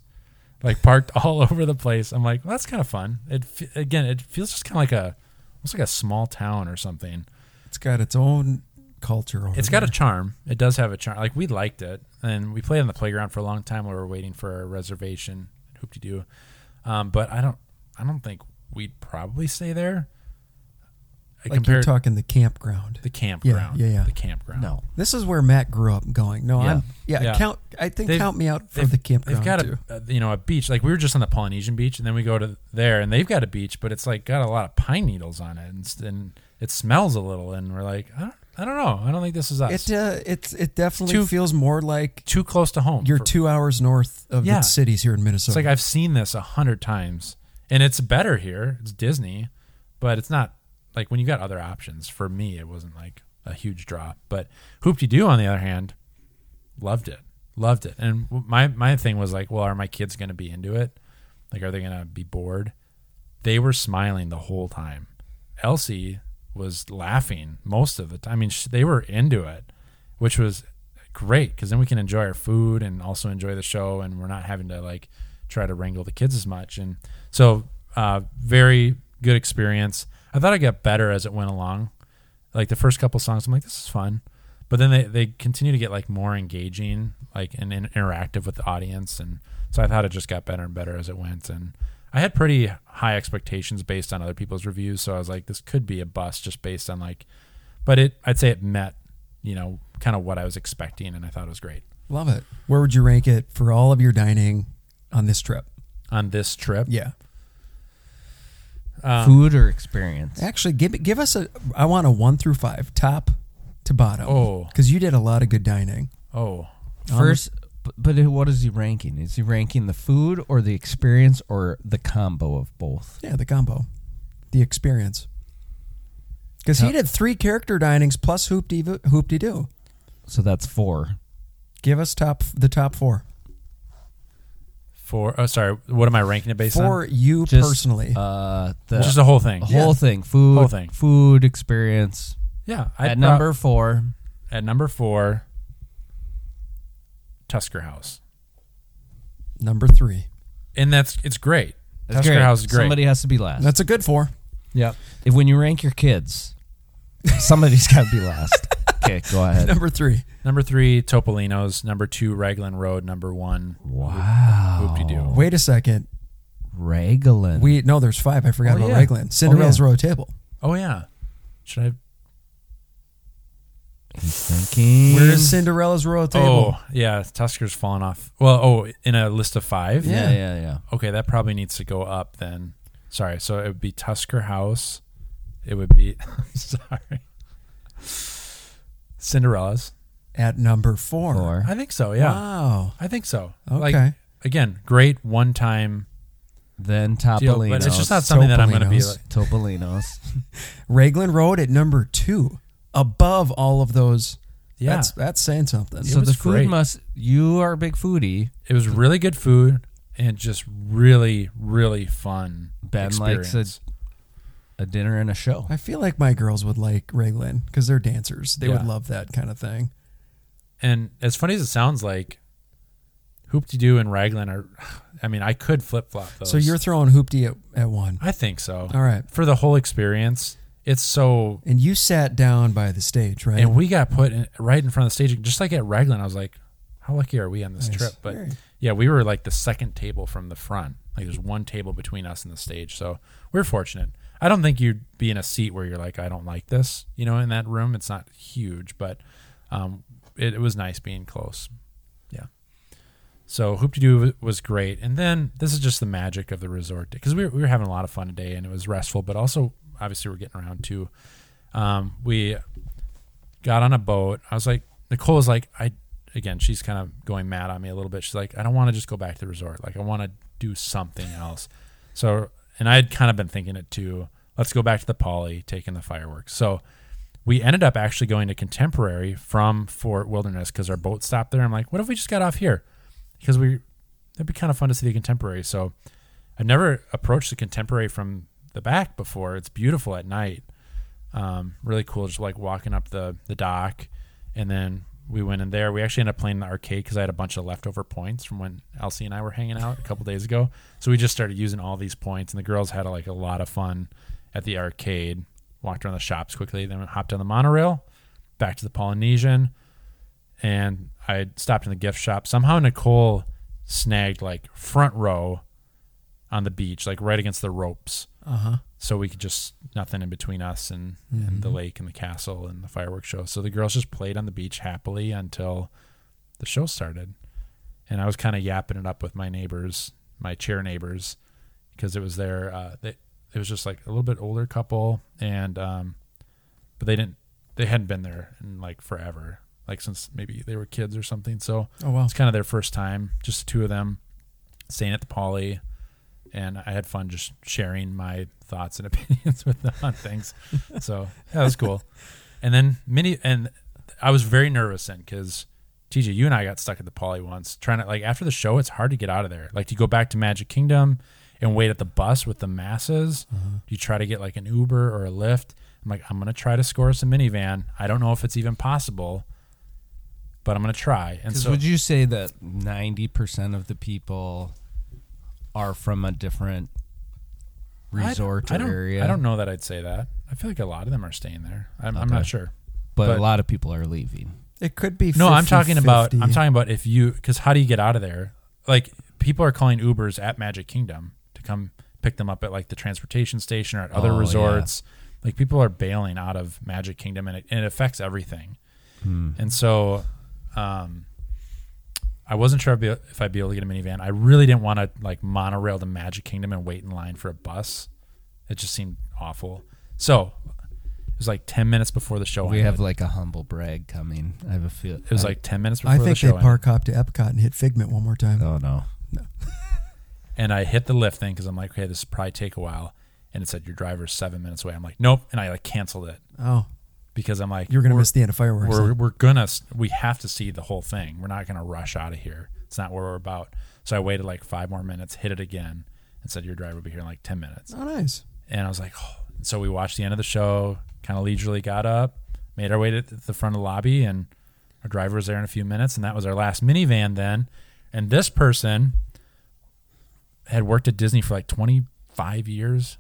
like parked all over the place. I'm like, well, that's kind of fun. It again, it feels just kind of like a, almost like a small town or something. It's got its own culture. Over It's got a charm. It does have a charm. Like we liked it, and we played on the playground for a long time while we were waiting for a reservation. Hoop-Dee-Doo. Um, but I don't. I don't think we'd probably stay there. I like you're talking the campground. the campground. yeah, yeah. The campground. No. This is where Matt grew up. Going, no, Yeah. I'm yeah, Yeah. Count. I think They've- count me out for the campground They've got too. a, you know a beach. Like we were just on the Polynesian beach, and then we go to there, and they've got a beach, but it's like got a lot of pine needles on it, and, and it smells a little. And we're like, I don't, I don't know. I don't think this is us. It uh, it's it definitely Too- feels more like Too close to home. you're for- two hours north of Yeah. the cities here in Minnesota. It's like I've seen this a hundred times, and it's better here. It's Disney, but it's not like when you got other options. For me, it wasn't like a huge draw. But Hoop-Dee-Doo, on the other hand, loved it, loved it. And my my thing was like, well, are my kids going to be into it? Like, are they going to be bored? They were smiling the whole time. Elsie was laughing most of the time. I mean, they were into it, which was great because then we can enjoy our food and also enjoy the show, and we're not having to like try to wrangle the kids as much. And so, uh, very good experience. I thought I got better as it went along. Like the first couple songs, I'm like, this is fun, but then they they continue to get like more engaging, like and, and interactive with the audience, and so I thought it just got better and better as it went. And I had pretty high expectations based on other people's reviews, so I was like, this could be a bust just based on like, but it I'd say it met, you know, kind of what I was expecting, and I thought it was great Love it. Where would you rank it for all of your dining on this trip? on this trip. Yeah, Um, Food or experience? actually, give give us a. I want a one through five, top to bottom. Oh. because you did a lot of good dining. Oh, First, but, but what is he ranking? Is he ranking the food or the experience or the combo of both? Yeah, the combo, the experience. Because he did three character dinings plus Hoop-Dee-Doo. So that's four. Give us top the top four. Four. Oh, sorry. What am I ranking it based on? For on? you Just, personally. Uh, the Just the whole thing. whole thing, food, Whole thing. food experience. Yeah. I'd At prob- number four, at number four, Tusker House, number three. and that's it's great. That's Tusker great. House is great. Somebody has to be last. That's a good four. yeah. if when you rank your kids, somebody's got to be last. Okay, go ahead. Number three. Number three, Topolino's. Number two, Raglan Road. Number one, Wow. Hoop-Dee-Doo. Wait a second. Raglan. We no, there's five. I forgot Oh, about yeah. Raglan. Oh, Cinderella's yeah. Royal Table. Oh yeah. Should I? He's thinking. Where is Cinderella's Royal Table? Oh yeah, Tusker's fallen off. Well, oh, in a list of five. Yeah, yeah, yeah. Okay, that probably needs to go up then. Sorry, so it would be Tusker House. It would be. sorry. Cinderella's. At number four. Four. I think so. Yeah, Wow. I think so. Okay. Like again, great one-time Then deal, Topolino's. but it's just not something that I'm going to be Topolino's. like. Topolino's. Raglan Road at number two. Above all of those. Yeah, That's that's saying something. It so was the food great. must. You are a big foodie. it was really good food and just really, really fun. Ben likes a, a dinner and a show. I feel like my girls would like Raglan because they're dancers. They would love that kind of thing. And as funny as it sounds like, Hoop Doo and Raglan are. I mean, I could flip flop those. So you're throwing Hoopty at, at one. I think so. All right. For the whole experience, it's so. And you sat down by the stage, right? And we got put in, right in front of the stage, just like at Raglan. I was like, "How lucky are we on this Nice. trip?" But Very. yeah, we were like the second table from the front. Like there's one table between us and the stage, so we're fortunate. I don't think you'd be in a seat where you're like, "I don't like this," you know, in that room. It's not huge, but um, it, it was nice being close. Yeah. So Hoop-Dee-Doo was great, and then this is just the magic of the resort because we were, we were having a lot of fun today, and it was restful, but also obviously we're getting around too. Um, we got on a boat. I was like, Nicole was like, I again, she's kind of going mad on me a little bit. She's like, I don't want to just go back to the resort. Like, I want to do something else. So, and I had kind of been thinking it too. Let's go back to the Poly, taking the fireworks. So, we ended up actually going to Contemporary from Fort Wilderness because our boat stopped there. I'm like, what if we just got off here? Because we, it'd be kind of fun to see the Contemporary. So, I've never approached the Contemporary from the back before. It's beautiful at night. Um, really cool, just like walking up the the dock, and then we went in there. We actually ended up playing the arcade because I had a bunch of leftover points from when Elsie and I were hanging out a couple days ago. So we just started using all these points, and the girls had like a lot of fun at the arcade. Walked around the shops quickly, then hopped on the monorail, back to the Polynesian, and I stopped in the gift shop. Somehow Nicole snagged like front row on the beach, like right against the ropes Uh huh. so we could just nothing in between us and, and the lake and the castle and the fireworks show. So the girls just played on the beach happily until the show started, and I was kind of yapping it up with my neighbors, my chair neighbors, because it was their uh, they, it was just like a little bit older couple, and um, but they didn't they hadn't been there in like forever, like since maybe they were kids or something. So Oh wow. it's kind of their first time, just the two of them staying at the Poly, and I had fun just sharing my thoughts and opinions with them on things. so that was cool. And then many, and I was very nervous then because TJ, you and I got stuck at the Poly once, trying to like after the show, it's hard to get out of there. Like, you go back to Magic Kingdom and wait at the bus with the masses? Do you try to get like an Uber or a Lyft? I'm like, I'm gonna try to score us a Minnie Van. I don't know if it's even possible, but I'm gonna try. And so would you say that ninety percent of the people are from a different resort I or don't, area? I don't know that I'd say that. I feel like a lot of them are staying there. I'm, I'm not sure. but, but- a lot of people are leaving. It could be. No, I'm talking about 50-50. I'm talking about if you because how do you get out of there? Like people are calling Ubers at Magic Kingdom to come pick them up at like the transportation station or at other Oh, yeah. resorts. Like people are bailing out of Magic Kingdom and it, and it affects everything. Hmm. And so, um, I wasn't sure if I'd, be, if I'd be able to get a Minnie Van. I really didn't want to like monorail to Magic Kingdom and wait in line for a bus. It just seemed awful. So it was like ten minutes before the show. we ended. have like a humble brag coming. I have a feel. it was I- like ten minutes before I the think show. they ended. park hop to Epcot and hit Figment one more time. oh no, no. and I hit the Lyft thing because I'm like, okay, this will probably take a while. And it said your driver's seven minutes away. I'm like, nope, and I like canceled it. Oh, because I'm like You're gonna we're- miss the end of fireworks. we're, we're gonna s- we have to see the whole thing we're not gonna rush out of here it's not what we're about so i waited like five more minutes hit it again and said your driver will be here in like 10 minutes Oh, nice. and i was like oh. so we watched the end of the show kind of leisurely got up made our way to the front of the lobby and our driver was there in a few minutes and that was our last Minnie Van then and this person had worked at disney for like 25 years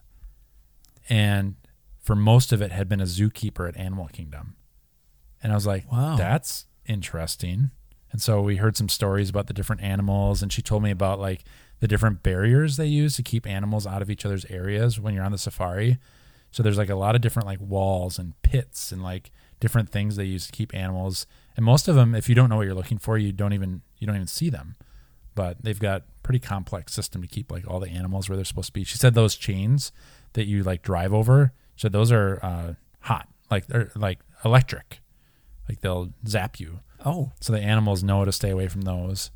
and for most of it had been a zookeeper at animal kingdom and I was like, Wow. that's interesting. And so we heard some stories about the different animals, and she told me about like the different barriers they use to keep animals out of each other's areas when you're on the safari. So there's like a lot of different like walls and pits and like different things they use to keep animals. And most of them, if you don't know what you're looking for, you don't even you don't even see them. But they've got pretty complex system to keep like all the animals where they're supposed to be. She said those chains that you like drive over, so those are uh, hot, like they're like electric, like they'll zap you. Oh, So the animals know to stay away from those.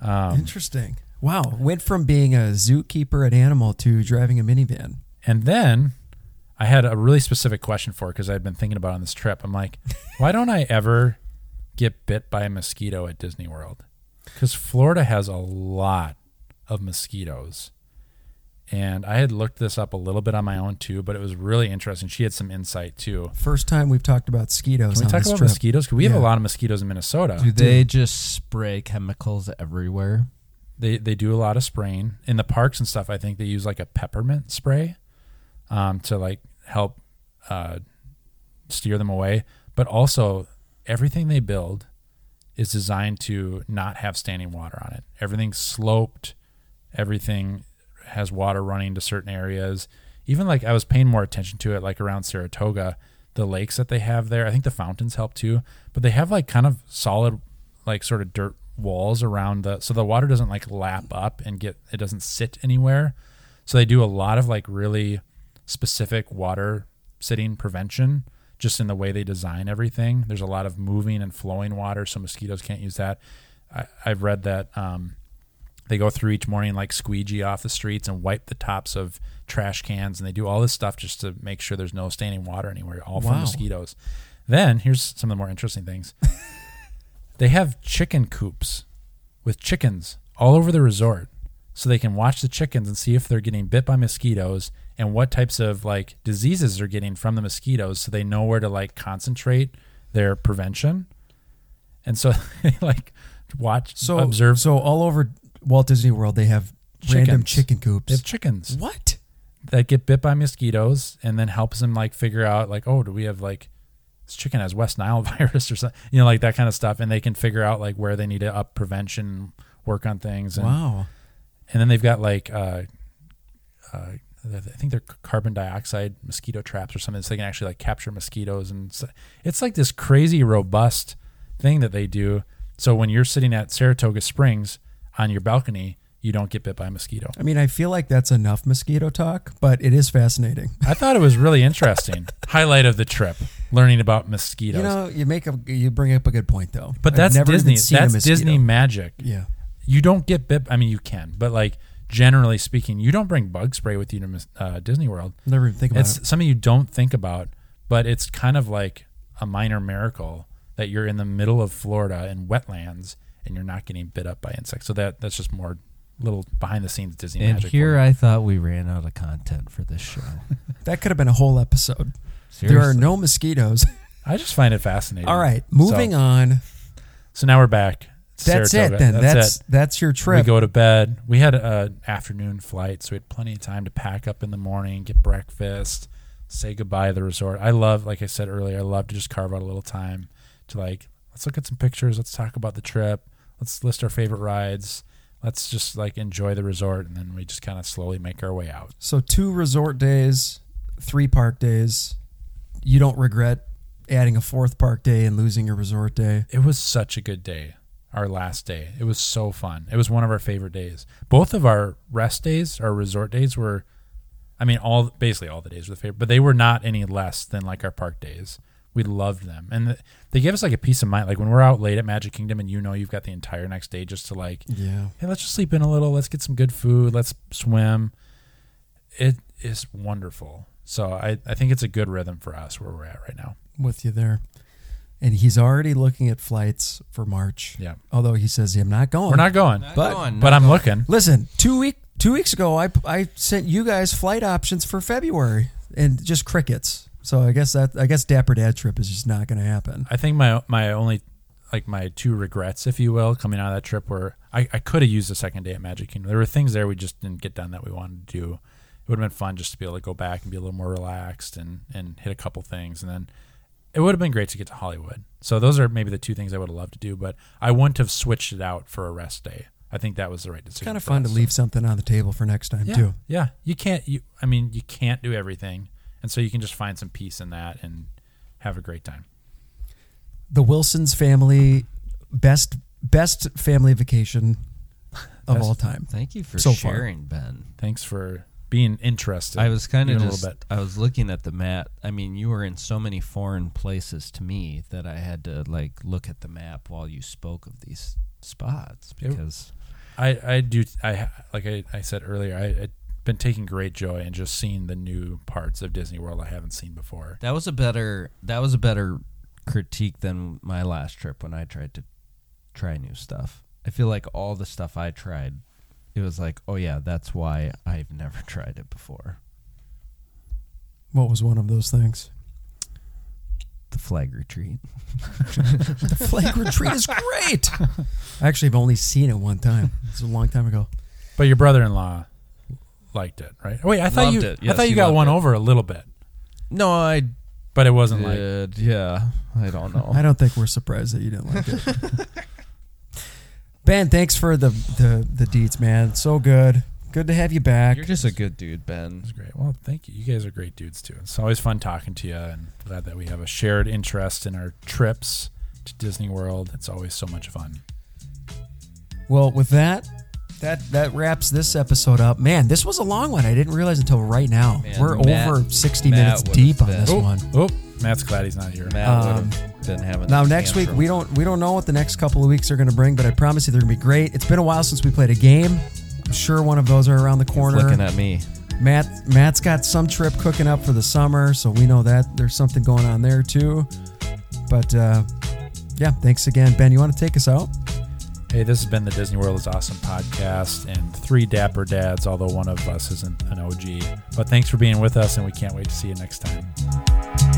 Um, interesting. Wow. Went from being a zookeeper at Animal to driving a Minnie Van. and then I had a really specific question for because I'd been thinking about it on this trip. I'm like, why don't I ever get bit by a mosquito at Disney World? Because Florida has a lot of mosquitoes. And I had looked this up a little bit on my own too, but it was really interesting. She had some insight too. First time we've talked about mosquitoes Can we on talk this about trip. mosquitoes? Because we have a lot of mosquitoes in Minnesota. Do they just spray chemicals everywhere? They they do a lot of spraying in the parks and stuff. I think they use like a peppermint spray um, to like help uh, steer them away. But also, everything they build is designed to not have standing water on it. Everything's sloped. Everything has water running to certain areas. Even like I was paying more attention to it, like around Saratoga, the lakes that they have there. I think the fountains help too, but they have like kind of solid, like sort of dirt walls around the, so the water doesn't like lap up and get, it doesn't sit anywhere. So they do a lot of like really specific water sitting prevention just in the way they design everything. There's a lot of moving and flowing water, so mosquitoes can't use that. I, I've read that um, they go through each morning like squeegee off the streets and wipe the tops of trash cans, and they do all this stuff just to make sure there's no standing water anywhere, all from mosquitoes. Then here's some of the more interesting things. they have chicken coops with chickens all over the resort so they can watch the chickens and see if they're getting bit by mosquitoes and what types of like diseases they're getting from the mosquitoes so they know where to like concentrate their prevention and so they like watch So observe So all over Walt Disney World, they have random Chickens. chicken they coops. have chickens what? that get bit by mosquitoes and then helps them like figure out like oh do we have like this chicken has west nile virus or something you know like that kind of stuff and they can figure out like where they need to up prevention work on things and, Wow. and then they've got like uh, uh, I think they're carbon dioxide mosquito traps or something, so they can actually like capture mosquitoes, and so it's like this crazy robust thing that they do. So when you're sitting at Saratoga Springs on your balcony, you don't get bit by a mosquito. I mean, I feel like that's enough mosquito talk, but it is fascinating. I thought it was really interesting. Highlight of the trip, learning about mosquitoes. You know, you make a you bring up a good point though. but I've that's Disney. That's. Disney magic. Yeah. you don't get bit. I mean, you can, but like generally speaking, you don't bring bug spray with you to uh, Disney World. Never even think about It's it. It's something you don't think about, but it's kind of like a minor miracle that you're in the middle of Florida in wetlands and you're not getting bit up by insects. So that that's just more little behind the scenes Disney And magic. here. I thought we ran out of content for this show. That could have been a whole episode. There are no mosquitoes. I just find it fascinating. All right, moving so, on. So now we're back. That's Saratoga. it then. That's it. that's, your trip. We go to bed. We had an afternoon flight, so we had plenty of time to pack up in the morning, get breakfast, say goodbye to the resort. I love, like I said earlier, I love to just carve out a little time to like, let's look at some pictures, let's talk about the trip, let's list our favorite rides, let's just like enjoy the resort, and then we just kind of slowly make our way out. So two resort days, three park days. You don't regret adding a fourth park day and losing your resort day. It was such a good day. Our last day. It was so fun. It was one of our favorite days. Both of our rest days, our resort days were I mean all basically all the days were the favorite, but they were not any less than like our park days. We loved them. And th- they gave us like a peace of mind. Like when we're out late at Magic Kingdom and you know you've got the entire next day just to like Yeah. hey, let's just sleep in a little, let's get some good food, let's swim. It is wonderful. So I, I think it's a good rhythm for us where we're at right now. with you there. And he's already looking at flights for March. Yeah. Although he says I'm not going. We're not going, But- going, but not I'm going. looking. Listen, two week two weeks ago, I I sent you guys flight options for February and just crickets. So I guess that I guess Dapper Dad trip is just not going to happen. I think my my only like my two regrets, if you will, coming out of that trip were I, I could have used the second day at Magic Kingdom. There were things there we just didn't get done that we wanted to do. It would have been fun just to be able to go back and be a little more relaxed and and hit a couple things, and then it would have been great to get to Hollywood. So those are maybe the two things I would have loved to do, but I wouldn't have switched it out for a rest day. I think that was the right decision. It's kind of for fun to us. leave something on the table for next time Yeah, too. yeah. You can't. You I mean, you can't do everything, and so you can just find some peace in that and have a great time. The Wilsons family best best family vacation of Best- all time. Thank you for So far. sharing, Ben. Thanks for being interested. I was kind of a just. little bit. I was looking at the map. I mean, you were in so many foreign places to me that I had to like look at the map while you spoke of these spots because I, I do I like I, I said earlier I, I've been taking great joy in just seeing the new parts of Disney World I haven't seen before. that was a better that was a better critique than my last trip when I tried to try new stuff. I feel like all the stuff I tried, it was like, oh yeah, that's why I've never tried it before. What was one of those things? The flag retreat. The flag retreat is great. I actually have only seen it one time. It's a long time ago. But your brother-in-law liked it, right? Wait, I thought Loved you it. I thought you got one it. over a little bit, No, I but it wasn't like yeah, I don't know. I don't think we're surprised that you didn't like it. ben, thanks for the the the deets, man. So good. Good to have you back. You're just a good dude, Ben. It's great. Well, thank you. You guys are great dudes too. It's always fun talking to you, and glad that we have a shared interest in our trips to Disney World. It's always so much fun. Well, with that, that that wraps this episode up. Man, this was a long one. I didn't realize until right now. Man, We're Matt- over 60 Matt minutes deep on this oh, one. oh, Matt's glad he's not here. Matt Um, would having Now next week we don't we don't know what the next couple of weeks are going to bring, but I promise you they're going to be great. It's been a while since we played a game. I'm sure one of those are around the corner. looking at me. Matt Matt's got some trip cooking up for the summer, so we know that there's something going on there too. But uh, yeah, thanks again, Ben. You want to take us out? Hey, this has been the Disney World is Awesome podcast and three dapper dads, although one of us isn't an OG. But thanks for being with us, and we can't wait to see you next time.